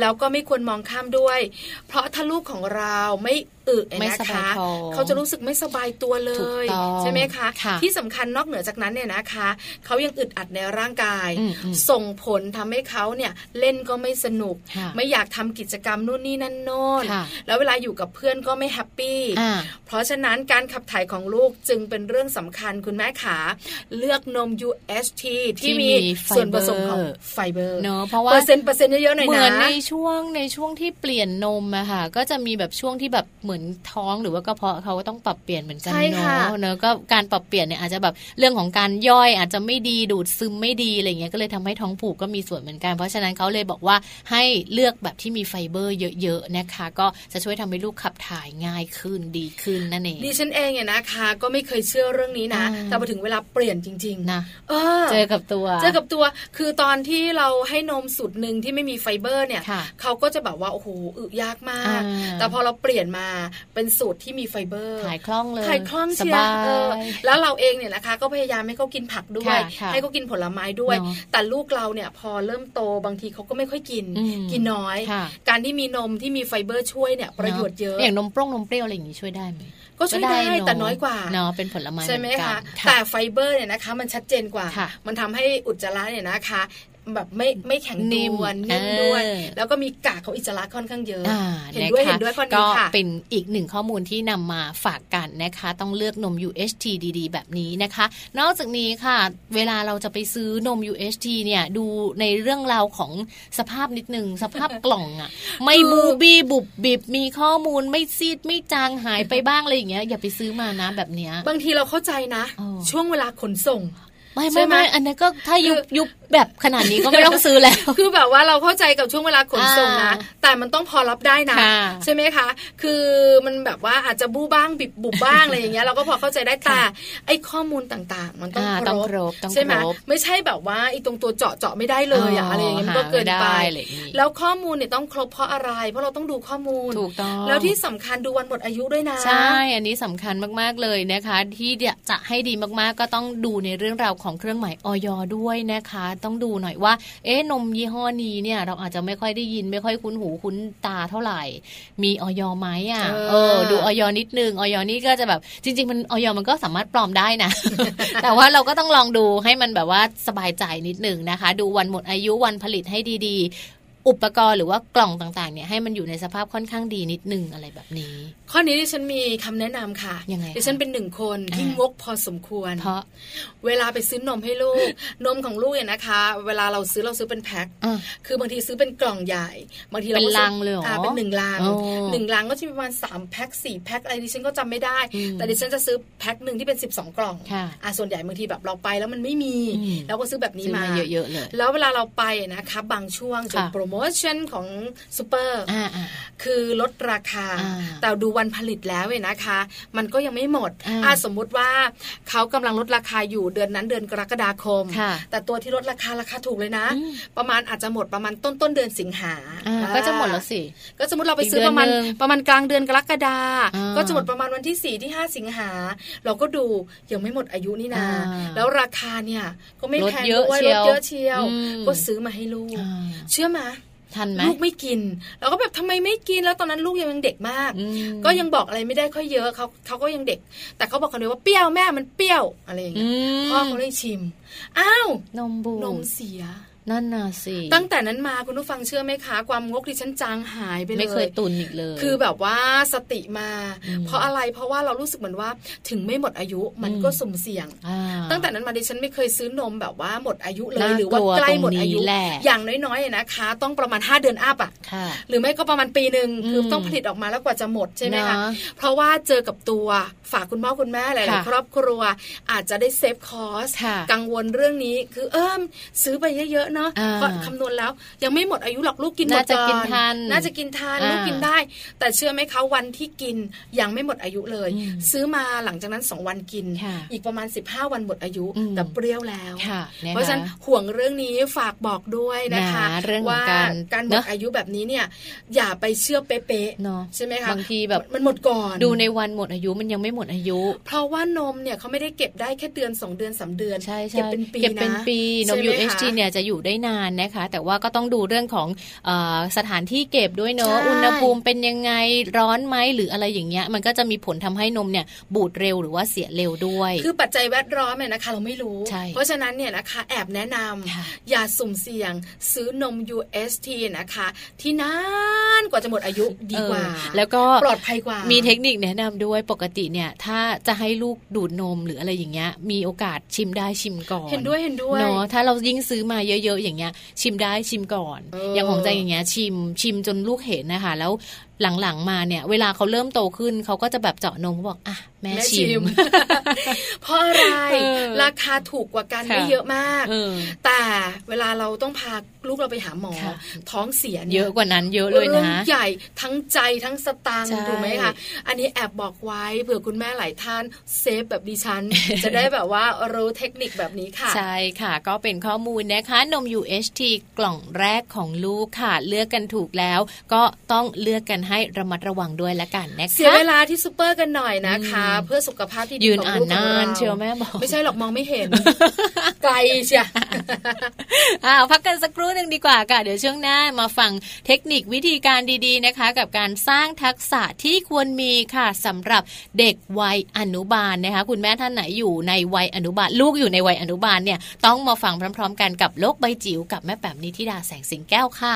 แล้วก็ไม่ควรมองข้ามด้วย เพราะถ้าลูกของเราไม่ อึนะคะเขาจะรู้สึกไม่สบายตัวเลยใช่ไหมคะที่สำคัญนอกเหนือจากนั้นเนี่ยนะคะเขายังอึดอัดในร่างกาย ส่งผลทำให้เขาเนี่ยเล่นก็ไม่สนุก ไม่อยากทำกิจกรรมนู่นนี่นั่นโน่นแล้วเวลาอยู่กับเพื่อนก็ไม่ happyเพราะฉะนั้นการขับถ่ายของลูกจึงเป็นเรื่องสำคัญคุณแม่ขาเลือกนม UHT ที่มีส่วนผสมของไฟเบอร์เนาะเพราะว่าเปอร์เซ็นต์เปอร์เซ็นต์เยอะๆหน่อยนะเหมือนในช่วงในช่วงที่เปลี่ยนนมอะค่ะก็จะมีแบบช่วงที่แบบเหมือนท้องหรือว่ากระเพาะเขาก็ต้องปรับเปลี่ยนเหมือนกันเนาะเนาะก็การปรับเปลี่ยนเนี่ยอาจจะแบบเรื่องของการย่อยอาจจะไม่ดีดูดซึมไม่ดีอะไรเงี้ยก็เลยทำให้ท้องผูกก็มีส่วนเหมือนกัน เพราะฉะนั้นเขาเลยบอกว่าให้เลือกแบบที่มีไฟเบอร์เยอะๆนะคะ ก็จะช่วยทำให้ลูกขับถ่ายง่ายขึ้นดีขึ้นนั่นเองดิฉันเองเนี่ยนะคะ ก็ไม่เคยเชื่อเรื่องนี้นะ แต่พอถึงเวลาเปลี่ยนจริงๆนะเจอกับตัว เจอกับตัวคือตอนที่เราให้นมสูตรหนึ่งที่ไม่มีไฟเบอร์เนี่ยเขาก็จะแบบว่าโอ้โหอึยากมาก แต่พอเราเปลี่ยนมาเป็นสูตรที่มีไฟเบอร์ถ่ายคล่องเลยถ่ายคล่องเชียวแล้วเราเองเนี่ยนะคะ ก็พยายามให้เขากินผักด้วย ให้เขากินผลไม้ด้วย แต่ลูกเราเนี่ยพอเริ่มโตบางทีเขาก็ไม่ค่อยกิน กินน้อย การที่มีนมที่มีไฟเบอร์ช่วยเนี่ยประโยชน์เยอะอย่างนมปร้งนมเปรี้ยวอะไรอย่างนี้ช่วยได้ไหมก็ช่วยได้แต่น้อยกว่าเนาะเป็นผลไม้ใช่ไหมคะแต่ไฟเบอร์เนี่ยนะคะ มันชัดเจนกว่า มันทำให้อุจจาระเนี่ยนะคะ แบบไม่ไม่แข็งตัวนิ่มด้วย แล้วก็มีกากของอิจฉาค่อนข้างเยอะเห็นด้วยเห็นด้วยข้อนี้ค่ะก็เป็นอีกหนึ่งข้อมูลที่นำมาฝากกันนะคะ ต้องเลือกนม UHT ดีๆ แบบนี้นะคะ นอกจากนี้ค่ะ เวลาเราจะไปซื้อนม UHT เนี่ยดูในเรื่องราวของสภาพนิดนึงสภาพกล่องอะ ไม่บูบี้บุบบิบมีข้อมูลไม่ซีดไม่จางหายไปบ้างอะไรอย่างเงี้ยอย่าไปซื้อมานะแบบเนี้ยบางทีเราเข้าใจนะ ช่วงเวลาขนส่งไม่ไม่ไม่อันนั้นก็ถ้ายุบยุบ แบบขนาดนี้ก็ไม่ต้องซื้อแล้ว คือแบบว่าเราเข้าใจกับช่วงเวลาขนส่งนะ แต่มันต้องพอรับได้นะ ใช่ไหมคะ คือมันแบบว่าอาจจะบู้บ้างบิบบุบบ้างอะไรอย่างเงี้ยเราก็พอเข้าใจได้แต่ไอ้ข้อมูลต่างๆ มันต้องครบใช่ไหมไม่ใช่แบบว่าไอ้ตรงตัวเจาะเจาะไม่ได้เลยอะอะไรอย่างเงี้ยมันก็เกินไป แล้วข้อมูลเนี่ยต้องครบเพราะอะไร เพราะเราต้องดูข้อมูลถูกต้องแล้วที่สำคัญดูวันหมดอายุด้วยนะ ใช่ อันนี้สำคัญมากๆเลยนะคะ ที่จะให้ดีมากๆก็ต้องดูในเรื่องราวของเครื่องหมายออยด้วยนะคะต้องดูหน่อยว่า เอ๊ะนมยี่ห้อนี้เนี่ย เราอาจจะไม่ค่อยได้ยินไม่ค่อยคุ้นหูคุ้นตาเท่าไหร่ มีออยไหมอะเออ ดูออยนิดนึงออยนี่ก็จะแบบจริง ๆ มันออยมันก็สามารถปลอมได้นะ แต่ว่าเราก็ต้องลองดูให้มันแบบว่าสบายใจนิดนึงนะคะ ดูวันหมดอายุวันผลิตให้ดี อุปกรณ์หรือว่ากล่องต่างๆเนี่ยให้มันอยู่ในสภาพค่อนข้างดีนิดนึงอะไรแบบนี้ ข้อนี้ดิฉันมีคำแนะนำค่ะยังไงดิฉันเป็นหนึ่งคนที่งกพอสมควร เพราะเวลาไปซื้อนมให้ลูก นมของลูกเนี่ยนะคะ เวลาเราซื้อเราซื้อเป็นแพ็คคือบางทีซื้อเป็นกล่องใหญ่บางทีเราเป็นลังเลยอ่าเป็นหนึ่งลังหนึ่งลังก็จะประมาณสามแพ็คสี่แพ็คอะไรดิฉันก็จำไม่ได้ แต่ดิฉันจะซื้อแพ็คหนึ่งที่เป็นสิบสองกล่องอ่าส่วนใหญ่บางทีแบบเราไปแล้วมันไม่มีเราก็ซื้อแบบนี้มาเยอะๆเลยแล้วเวลาเราไปนะคะบางช่วงจะโปรโมชั่นของซูเปอร์คือลดราคา แต่ดูวันผลิตแล้วเว้นะคะ มันก็ยังไม่หมดอาสมมุติว่าเขากำลังลดราคาอยู่เดือนนั้นเดือนกรกฎาคม แต่ตัวที่ลดราคาราคาถูกเลยนะ ประมาณอาจจะหมดประมาณต้นต้นเดือนสิงหา ก็จะหมดแล้วสิ ก็สมมติเราไปซื้อประมาณประมาณกลางเดือนกรกฎาก็จะหมดประมาณวันที่สี่ที่ห้าสิงหา เราก็ดูยังไม่หมดอายุนี่นา แล้วราคาเนี่ยก็ไม่แพงด้วยลดเยอะเชียว ก็ซื้อมาให้ลูก เชื่อไหม ทันไหมลูกไม่กินเราก็แบบทำไมไม่กินแล้วตอนนั้นลูกยังเด็กมาก ก็ยังบอกอะไรไม่ได้ค่อยเยอะเขาเขาก็ยังเด็ก แต่เขาบอกกันเลยว่าเปรี้ยวแม่มันเปรี้ยวอะไรอย่างเงี้ยพ่อเขาเลยชิมอ้าวนมบูนมเสีย นั่นน่ะสิตั้งแต่นั้นมาคุณผู้ฟังเชื่อไหมคะ ความงกที่ฉันจางหายไปเลย ไม่เคยตุนอีกเลย คือแบบว่าสติมา เพราะอะไรเพราะว่าเรารู้สึกเหมือนว่าถึงไม่หมดอายุมันก็สุ่มเสี่ยง ตั้งแต่นั้นมาดิฉันไม่เคยซื้อนมแบบว่าหมดอายุเลยหรือว่าใกล้หมดอายุอย่างน้อยๆนะคะ ต้องประมาณ 5 เดือนอัพอะหรือไม่ก็ประมาณปีหนึ่งคือต้องผลิตออกมาแล้วกว่าจะหมดใช่ไหมคะเพราะว่าเจอกับตัวฝากคุณพ่อคุณแม่หลายๆครอบครัวอาจจะได้ save cost กังวลเรื่องนี้คือเอิมซื้อไปเยอะๆเนาะคำนวณแล้ว ยังไม่หมดอายุหรอกลูกกินหมดก่อนน่าจะกินทานลูกกินได้ แต่เชื่อไหมคะวันที่กินยังไม่หมดอายุเลย ซื้อมาหลังจากนั้นสองวันกิน อีกประมาณ 15 วันหมดอายุแต่เปรี้ยวแล้ว เพราะฉะนั้นห่วงเรื่องนี้ฝากบอกด้วยนะคะว่าการหมดอายุแบบนี้เนี่ยอย่าไปเชื่อเป๊ะๆใช่ไหมคะบางทีแบบมันหมดก่อน ดูในวันหมดอายุมันยังไม่หมดอายุ เพราะว่านมเนี่ยเขาไม่ได้เก็บได้แค่เดือน 2 เดือน3เดือนใช่เก็บเป็นปีเก็บเป็นปีนม UHT เนี่ยจะอยู่ได้นานนะคะ แต่ว่าก็ต้องดูเรื่องของอสถานที่เก็บด้วยเนาะอุณหภูมิเป็นยังไงร้อนไหมหรืออะไรอย่างเงี้ย มันก็จะมีผลทำให้นมเนี่ยบูดเร็วหรือว่าเสียเร็วด้วย คือปัจจัยแวดล้อมเนี่ยนะคะเราไม่รู้ เพราะฉะนั้นเนี่ยนะคะแอบแนะนำอย่าสุ่มเสี่ยงซื้อนม UST นะคะ ที่นานกว่าจะหมดอายุดีกว่า แล้วก็ปลอดภัยกว่า มีเทคนิคแนะนำด้วยปกติเนี่ยถ้าจะให้ลูกดูดนมหรืออะไรอย่างเงี้ยมีโอกาสชิมได้ชิมก่อน เห็นด้วยเห็นด้วยเนาะถ้าเรายิ่งซื้อมาเยอะๆอย่างเงี้ย ชิมได้ชิมก่อนอย่างของใจอย่างเงี้ยชิมชิมจนลูกเห็นนะคะแล้วหลังๆมาเนี่ย เวลาเขาเริ่มโตขึ้นเขาก็จะแบบเจาะนมเขาบอกอะ แม่ชิม เพราะอะไร ราคาถูกกว่ากันไม่เยอะมาก แต่เวลาเราต้องพาลูกเราไปหาหมอ ท้องเสียเยอะกว่านั้นเยอะเลยนะใหญ่ทั้งใจทั้งสตางค์ถูกไหมคะ อันนี้แอบบอกไว้เผื่อคุณแม่หลายท่านเซฟแบบดิฉัน จะได้แบบว่ารู้เทคนิคแบบนี้ค่ะ ใช่ค่ะ ก็เป็นข้อมูลนะคะ นม UHT กล่องแรกของลูกค่ะ เลือกกันถูกแล้ว ก็ต้องเลือกกันให้ระมัดระวังด้วยละกันนะคะเสียเวลาที่ซูเปอร์กันหน่อยนะคะเพื่อสุขภาพที่ดีของลูกของเราเชียวแม่บอกไม่ใช่หรอกมองไม่เห็นไกลเชียอ้าวพักกันสักครู่หนึ่งดีกว่าค่ะเดี๋ยวช่วงหน้ามาฟังเทคนิควิธีการดีๆนะคะ กับการสร้างทักษะที่ควรมีค่ะสำหรับเด็กวัยอนุบาลนะคะ คุณแม่ท่านไหนอยู่ในวัยอนุบาล ลูกอยู่ในวัยอนุบาลเนี่ยต้องมาฟังพร้อม ๆ กันกับโลกใบจิ๋วกับแม่แป๋มนิธิดาแสงสิงแก้วค่ะ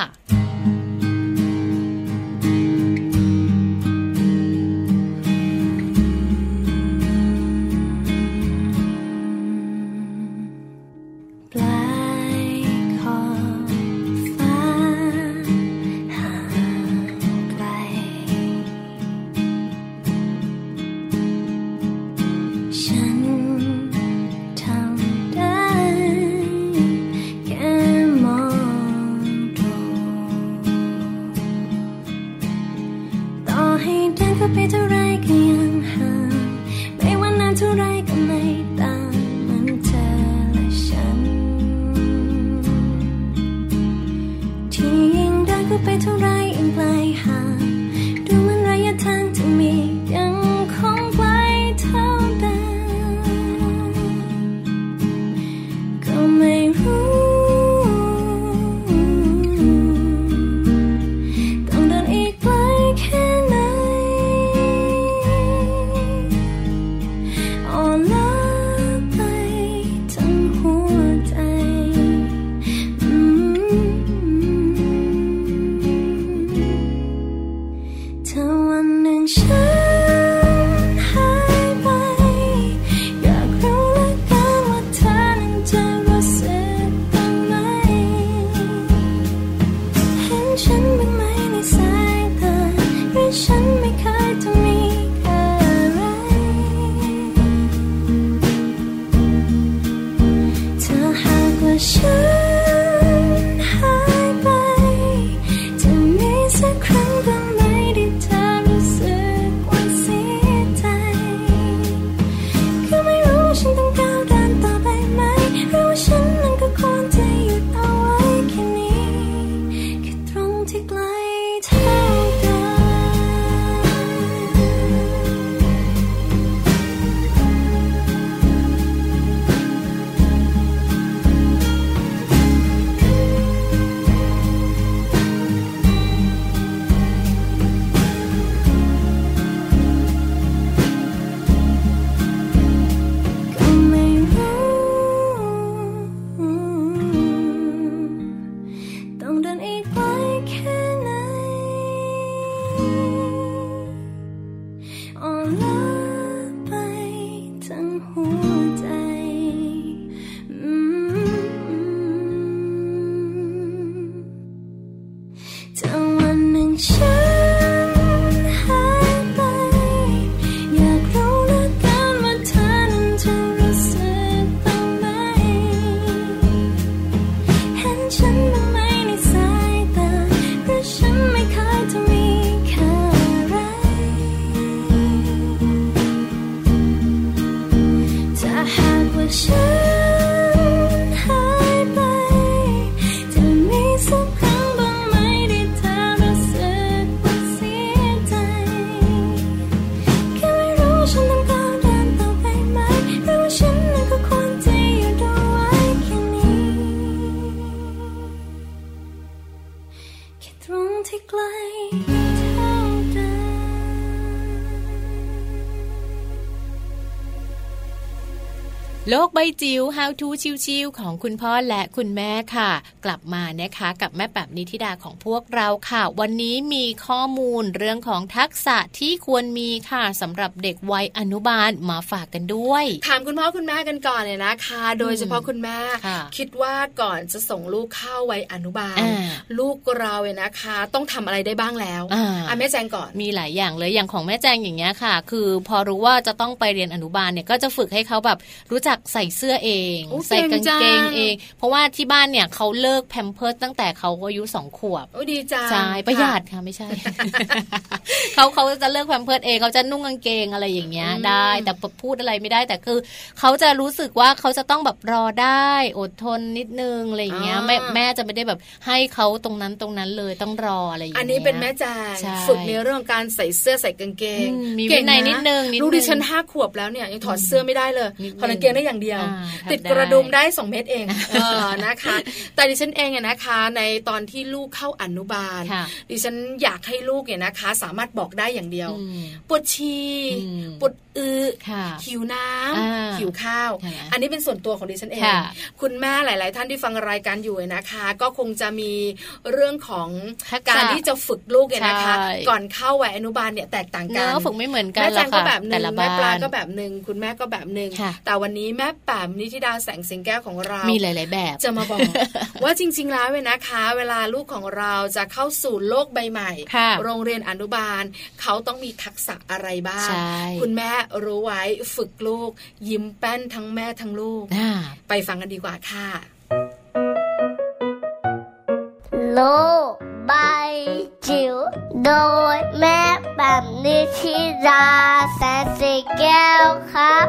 romantic life. โลกใบจิ๋ว How to ชิวๆของคุณพ่อและคุณแม่ค่ะ กลับมานะคะกับแม่แบบนิธิดาของพวกเราค่ะ วันนี้มีข้อมูลเรื่องของทักษะที่ควรมีค่ะสำหรับเด็กวัยอนุบาลมาฝากกันด้วย ถามคุณพ่อคุณแม่กันก่อนเนี่ยนะคะ โดยเฉพาะคุณแม่คิดว่าก่อนจะส่งลูกเข้าวัยอนุบาล ลูกเราเนี่ยนะคะ ต้องทำอะไรได้บ้างแล้วอ่าแม่แจงก่อนมีหลายอย่างเลยอย่างของแม่แจงอย่างเงี้ยค่ะ คือพอรู้ว่าจะต้องไปเรียนอนุบาลเนี่ยก็จะฝึกให้เขาแบบรู้จักใส่เสื้อเอง ใส่กางเกงเอง เพราะว่าที่บ้านเนี่ยเขาเลิกแพมเพิร์สตั้งแต่เขาอายุสองขวบโอ้ดีจังใช่ประหยัดค่ะไม่ใช่เขาเขาจะเลิกแพมเพิร์สเองเขาจะนุ่งกางเกงอะไรอย่างเงี้ยได้ แต่พูดอะไรไม่ได้แต่คือเขาจะรู้สึกว่าเขาจะต้องแบบรอได้อดทนนิดนึงอะไรอย่างเงี้ยแม่แม่จะไม่ได้แบบให้เขาตรงนั้นตรงนั้นเลยต้องรออะไรอย่างเงี้ยอันนี้เป็นแม่จางฝึกในเรื่องการใส่เสื้อใส่กางเกงมีวินัยนิดนึงลูกดิฉันห้าขวบแล้วเนี่ยยังถอดเสื้อไม่ได้เลยถอดกางเกงได้อย่างเดียว ติดกระดุมได้สองเม็ดเองเออนะคะ แต่ดิฉันเองเนี่ยนะคะ ในตอนที่ลูกเข้าอนุบาล ดิฉันอยากให้ลูกเนี่ยนะคะ สามารถบอกได้อย่างเดียวปวดชีปวดอือหิวน้ำหิวข้าว อันนี้เป็นส่วนตัวของดิฉันเอง คุณแม่หลาย ๆ ท่านที่ฟังรายการอยู่นะคะ ก็คงจะมีเรื่องของการที่จะฝึกลูกเนี่ยนะคะ ก่อนเข้าวัยอนุบาลเนี่ยแตกต่างกันฝึกไม่เหมือนกันแม่แจงก็แบบหนึ่งแม่ปลาก็แบบหนึ่งคุณแม่ก็แบบหนึ่งแต่วันนี้แม่แปมนิธิดาแสงสิงแก้วของเรา มีหลาย ๆ แบบ จะมาบอก ว่าจริง ๆ แล้วเว้นะคะ เวลาลูกของเราจะเข้าสู่โลกใบใหม่ โรงเรียนอนุบาล เขาต้องมีทักษะอะไรบ้าง คุณแม่รู้ไว้ฝึกลูก ยิ้มแป้นทั้งแม่ทั้งลูก ไปฟังกันดีกว่าค่ะ โลกใบจิ๋วโดยแม่แบบนิชิราแสนสีแก้วครับ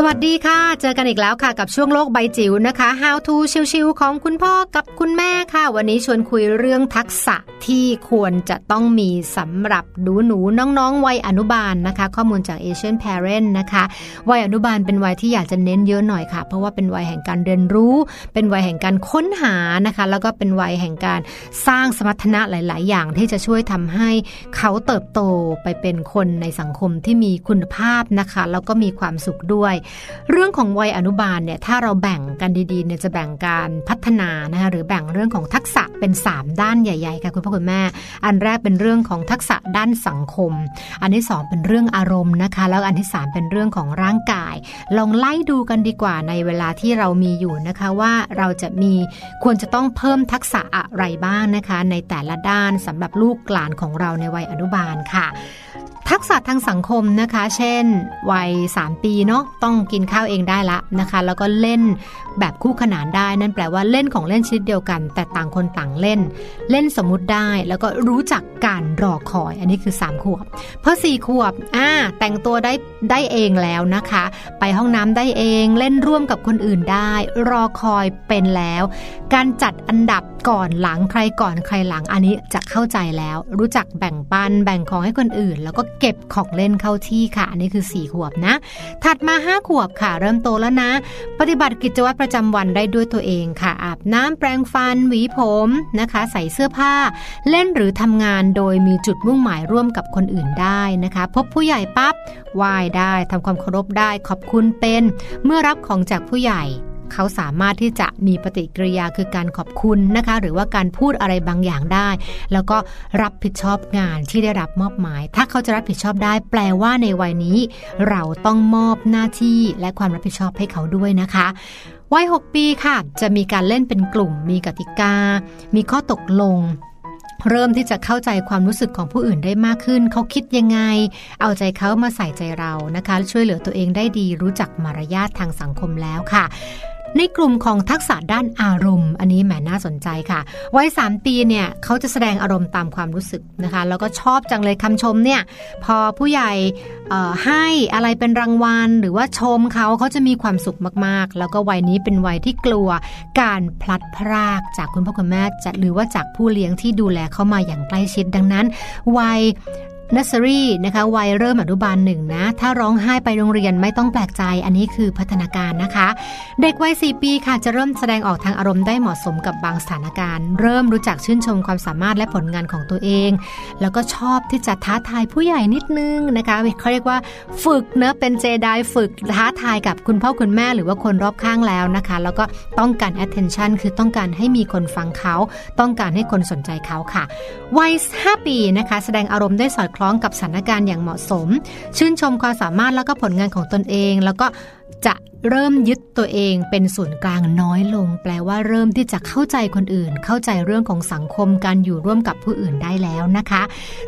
สวัสดีค่ะ เจอกันอีกแล้วค่ะกับช่วงโลกใบจิ๋วนะคะ How to ชิวๆของคุณพ่อกับคุณแม่ค่ะ วันนี้ชวนคุยเรื่องทักษะที่ควรจะต้องมีสำหรับหนูหนูน้องๆ วัยอนุบาลนะคะ ข้อมูลจาก Asian Parent นะคะ วัยอนุบาลเป็นวัยที่อยากจะเน้นเยอะหน่อยค่ะ เพราะว่าเป็นวัยแห่งการเรียนรู้ เป็นวัยแห่งการค้นหานะคะ แล้วก็เป็นวัยแห่งการสร้างสมรรถนะหลาย ๆ อย่างที่จะช่วยทำให้เขาเติบโตไปเป็นคนในสังคมที่มีคุณภาพนะคะแล้วก็มีความสุขด้วยเรื่องของวัยอนุบาลเนี่ยถ้าเราแบ่งกันดีๆเนี่ยจะแบ่งการพัฒนานะคะหรือแบ่งเรื่องของทักษะเป็น 3 ด้านใหญ่ๆค่ะคุณพ่อคุณแม่ อันแรกเป็นเรื่องของทักษะด้านสังคม อันที่ 2 เป็นเรื่องอารมณ์นะคะ แล้วอันที่ 3 เป็นเรื่องของร่างกาย ลองไล่ดูกันดีกว่าในเวลาที่เรามีอยู่นะคะว่าเราจะมีควรจะต้องเพิ่มทักษะอะไรบ้างนะคะ ในแต่ละด้านสำหรับลูกหลานของเราในวัยอนุบาลค่ะทักษะทางสังคมนะคะ เช่น วัย 3 ปีเนาะ ต้องกินข้าวเองได้ละนะคะ แล้วก็เล่นแบบคู่ขนานได้ นั่นแปลว่าเล่นของเล่นชนิดเดียวกัน แต่ต่างคนต่างเล่น เล่นสมมุติได้แล้วก็รู้จักการรอคอย อันนี้คือ 3 ขวบพอ4ขวบอ่าแต่งตัวได้ได้เองแล้วนะคะ ไปห้องน้ำได้เองเล่นร่วมกับคนอื่นได้ รอคอยเป็นแล้ว การจัดอันดับก่อนหลังใครก่อนใครหลังอันนี้จะเข้าใจแล้ว รู้จักแบ่งปันแบ่งของให้คนอื่น แล้วก็เก็บของเล่นเข้าที่ค่ะ อันนี้คือ 4 ขวบนะ ถัดมา5 ขวบค่ะ เริ่มโตแล้วนะ ปฏิบัติกิจวัตรประจำวันได้ด้วยตัวเองค่ะ อาบน้ำแปรงฟัน หวีผมนะคะ ใส่เสื้อผ้า เล่นหรือทำงานโดยมีจุดมุ่งหมายร่วมกับคนอื่นได้นะคะ พบผู้ใหญ่ปั๊บไหว้ได้ทำความเคารพได้ขอบคุณเป็น เมื่อรับของจากผู้ใหญ่ เขาสามารถที่จะมีปฏิกิริยาคือการขอบคุณนะคะ หรือว่าการพูดอะไรบางอย่างได้ แล้วก็รับผิดชอบงานที่ได้รับมอบหมาย ถ้าเขาจะรับผิดชอบได้ แปลว่าในวัยนี้ เราต้องมอบหน้าที่และความรับผิดชอบให้เขาด้วยนะคะวัย 6 ปีค่ะ จะมีการเล่นเป็นกลุ่ม มีกติกา มีข้อตกลง เริ่มที่จะเข้าใจความรู้สึกของผู้อื่นได้มากขึ้น เขาคิดยังไง เอาใจเขามาใส่ใจเรานะคะ ช่วยเหลือตัวเองได้ดี รู้จักมารยาททางสังคมแล้วค่ะ ในกลุ่มของทักษะด้านอารมณ์ อันนี้แหมน่าสนใจค่ะ วัยสามปีเนี่ยเขาจะแสดงอารมณ์ตามความรู้สึกนะคะ แล้วก็ชอบจังเลยคำชมเนี่ยพอผู้ใหญ่ให้อะไรเป็นรางวัล หรือว่าชมเขาเขาจะมีความสุขมากๆ แล้วก็วัยนี้เป็นวัยที่กลัวการพลัดพรากจากคุณพ่อคุณแม่จะหรือว่าจากผู้เลี้ยงที่ดูแลเขามาอย่างใกล้ชิดดังนั้น วัย นัสซรีนะคะวัยเริ่มอนุบาลหนึ่งนะ ถ้าร้องไห้ไปโรงเรียนไม่ต้องแปลกใจ อันนี้คือพัฒนาการนะคะ เด็กวัย 4 ปีค่ะจะเริ่มแสดงออกทางอารมณ์ได้เหมาะสมกับบางสถานการณ์ เริ่มรู้จักชื่นชมความสามารถและผลงานของตัวเอง แล้วก็ชอบที่จะท้าทายผู้ใหญ่นิดนึงนะคะเขาเรียกว่าฝึกเนะเป็นเจไดฝึกท้าทายกับคุณพ่อคุณแม่หรือว่าคนรอบข้างแล้วนะคะ แล้วก็ต้องการ attention คือต้องการให้มีคนฟังเขา ต้องการให้คนสนใจเขาค่ะ วัย 5 ปีนะคะ แสดงอารมณ์ได้สอดคล้องกับสถานการณ์อย่างเหมาะสม ชื่นชมความสามารถแล้วก็ผลงานของตนเอง แล้วก็จะเริ่มยึดตัวเองเป็นศูนย์กลางน้อยลง แปลว่าเริ่มที่จะเข้าใจคนอื่น เข้าใจเรื่องของสังคมการอยู่ร่วมกับผู้อื่นได้แล้วนะคะ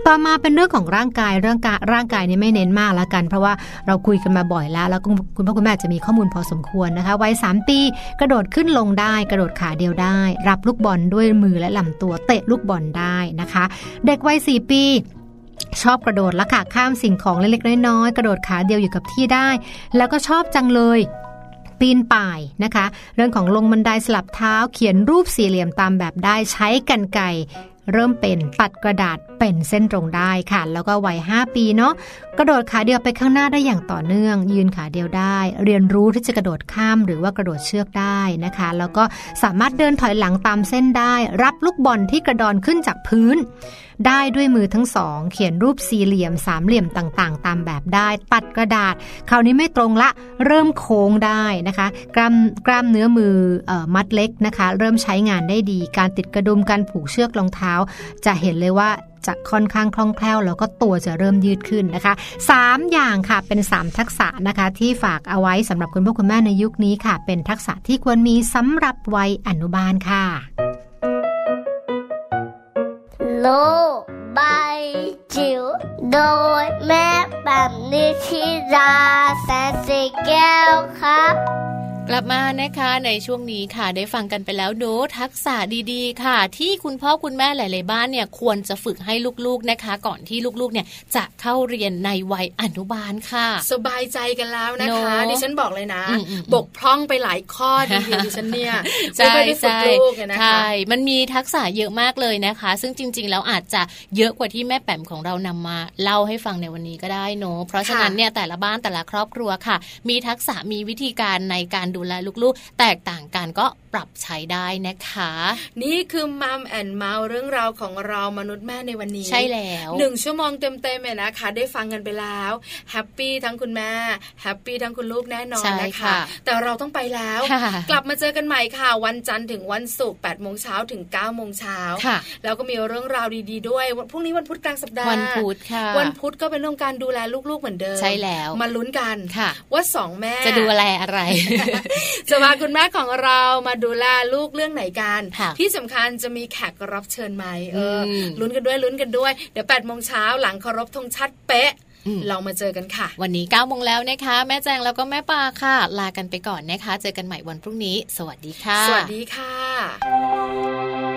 ต่อมาเป็นเรื่องของร่างกายเรื่องการร่างกายนี่ไม่เน้นมากแล้วกัน เพราะว่าเราคุยกันมาบ่อยแล้ว แล้วคุณพ่อคุณแม่จะมีข้อมูลพอสมควรนะคะวัยสามปีกระโดดขึ้นลงได้ กระโดดขาเดียวได้ รับลูกบอลด้วยมือและลำตัวเตะลูกบอลได้นะคะ เด็กวัยสี่ปี ชอบกระโดดละค่ะข้ามสิ่งของเล็กๆน้อยๆกระโดดขาเดียวอยู่กับที่ได้ แล้วก็ชอบจังเลยปีนป่ายนะคะ เรื่องของลงบันไดสลับเท้าเขียนรูปสี่เหลี่ยมตามแบบได้ใช้กันไกเริ่มเป็นตัดกระดาษเป็นเส้นตรงได้ค่ะ แล้วก็วัย 5 ปีเนาะกระโดดขาเดียวไปข้างหน้าได้อย่างต่อเนื่อง ยืนขาเดียวได้ เรียนรู้ที่จะกระโดดข้ามหรือว่ากระโดดเชือกได้นะคะ แล้วก็สามารถเดินถอยหลังตามเส้นได้ รับลูกบอลที่กระดอนขึ้นจากพื้น ได้ด้วยมือทั้งสอง เขียนรูปสี่เหลี่ยมสามเหลี่ยมต่างๆ ตามแบบได้ ตัดกระดาษ คราวนี้ไม่ตรงละ เริ่มโค้งได้นะคะ กล้ามกล้ามเนื้อมืออมัดเล็กนะคะ เริ่มใช้งานได้ดี การติดกระดุมการผูกเชือกรองเท้า จะเห็นเลยว่าจะค่อนข้างคล่องแคล่วแล้วก็ตัวจะเริ่มยืดขึ้นนะคะ 3 อย่างค่ะเป็น 3 ทักษะนะคะ ที่ฝากเอาไว้สำหรับคุณพ่อคุณแม่ในยุคนี้ค่ะ เป็นทักษะที่ควรมีสำหรับวัยอนุบาลค่ะ โลกใบจิ๋วโดยแม่แบบนิชิราแสน ลับมานะคะในช่วงนี้ค่ะได้ฟังกันไปแล้วโน้ทักษะดีๆ ค่ะ ที่คุณพ่อคุณแม่หลาย ๆ บ้านเนี่ยควรจะฝึกให้ลูกๆนะคะ ก่อนที่ลูกๆเนี่ยจะเข้าเรียนในวัยอนุบาลค่ะ สบายใจกันแล้วนะคะ ดิฉันบอกเลยนะ บกพร่องไปหลายข้อดีดิฉันเนี่ยใช่ใช่ใช่มันมีทักษะเยอะมากเลยนะคะ ซึ่งจริง ๆ แล้วอาจจะเยอะกว่าที่แม่แป๋มของเรานำมาเล่าให้ฟังในวันนี้ก็ได้เนาะเพราะฉะนั้นเนี่ยแต่ละบ้านแต่ละครอบครัวค่ะ มีทักษะมีวิธีการในการดูแลลูกๆ แตกต่างกันก็ปรับใช้ได้นะคะ นี่คือ Mom and Mouth เรื่องราวของเรามนุษย์แม่ในวันนี้ ใช่แล้วหนึ่งชั่วโมงเต็มๆเลยนะคะ ได้ฟังกันไปแล้ว happy ทั้งคุณแม่ happy ทั้งคุณลูกแน่นอนนะคะ แต่เราต้องไปแล้ว กลับมาเจอกันใหม่ค่ะ วันจันทร์ถึงวันศุกร์แปดโมงเช้าถึงเก้าโมงเช้าแล้วก็มีเรื่องราวดีๆด้วยพรุ่งนี้วันพุธกลางสัปดาห์วันพุธค่ะ วันพุธก็เป็นเรื่องการดูแลลูกๆเหมือนเดิมใช่แล้วมาลุ้นกันว่าสองแม่จะดูแลอะไรจะมาคุณแม่ของเรามาดูแลลูกเรื่องไหนกันที่สำคัญจะมีแขกรับเชิญไหมเออลุ้นกันด้วยลุ้นกันด้วย เดี๋ยวแปดโมงเช้าหลังเคารพธงชาติเป๊ะเรามาเจอกันค่ะ วันนี้9ก้าโมงแล้วนะคะ แม่แจงแล้วก็แม่ปาค่ะ ลากันไปก่อนนะคะ เจอกันใหม่วันพรุ่งนี้ สวัสดีค่ะ สวัสดีค่ะ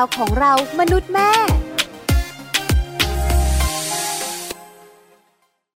าวของเรามนุษย์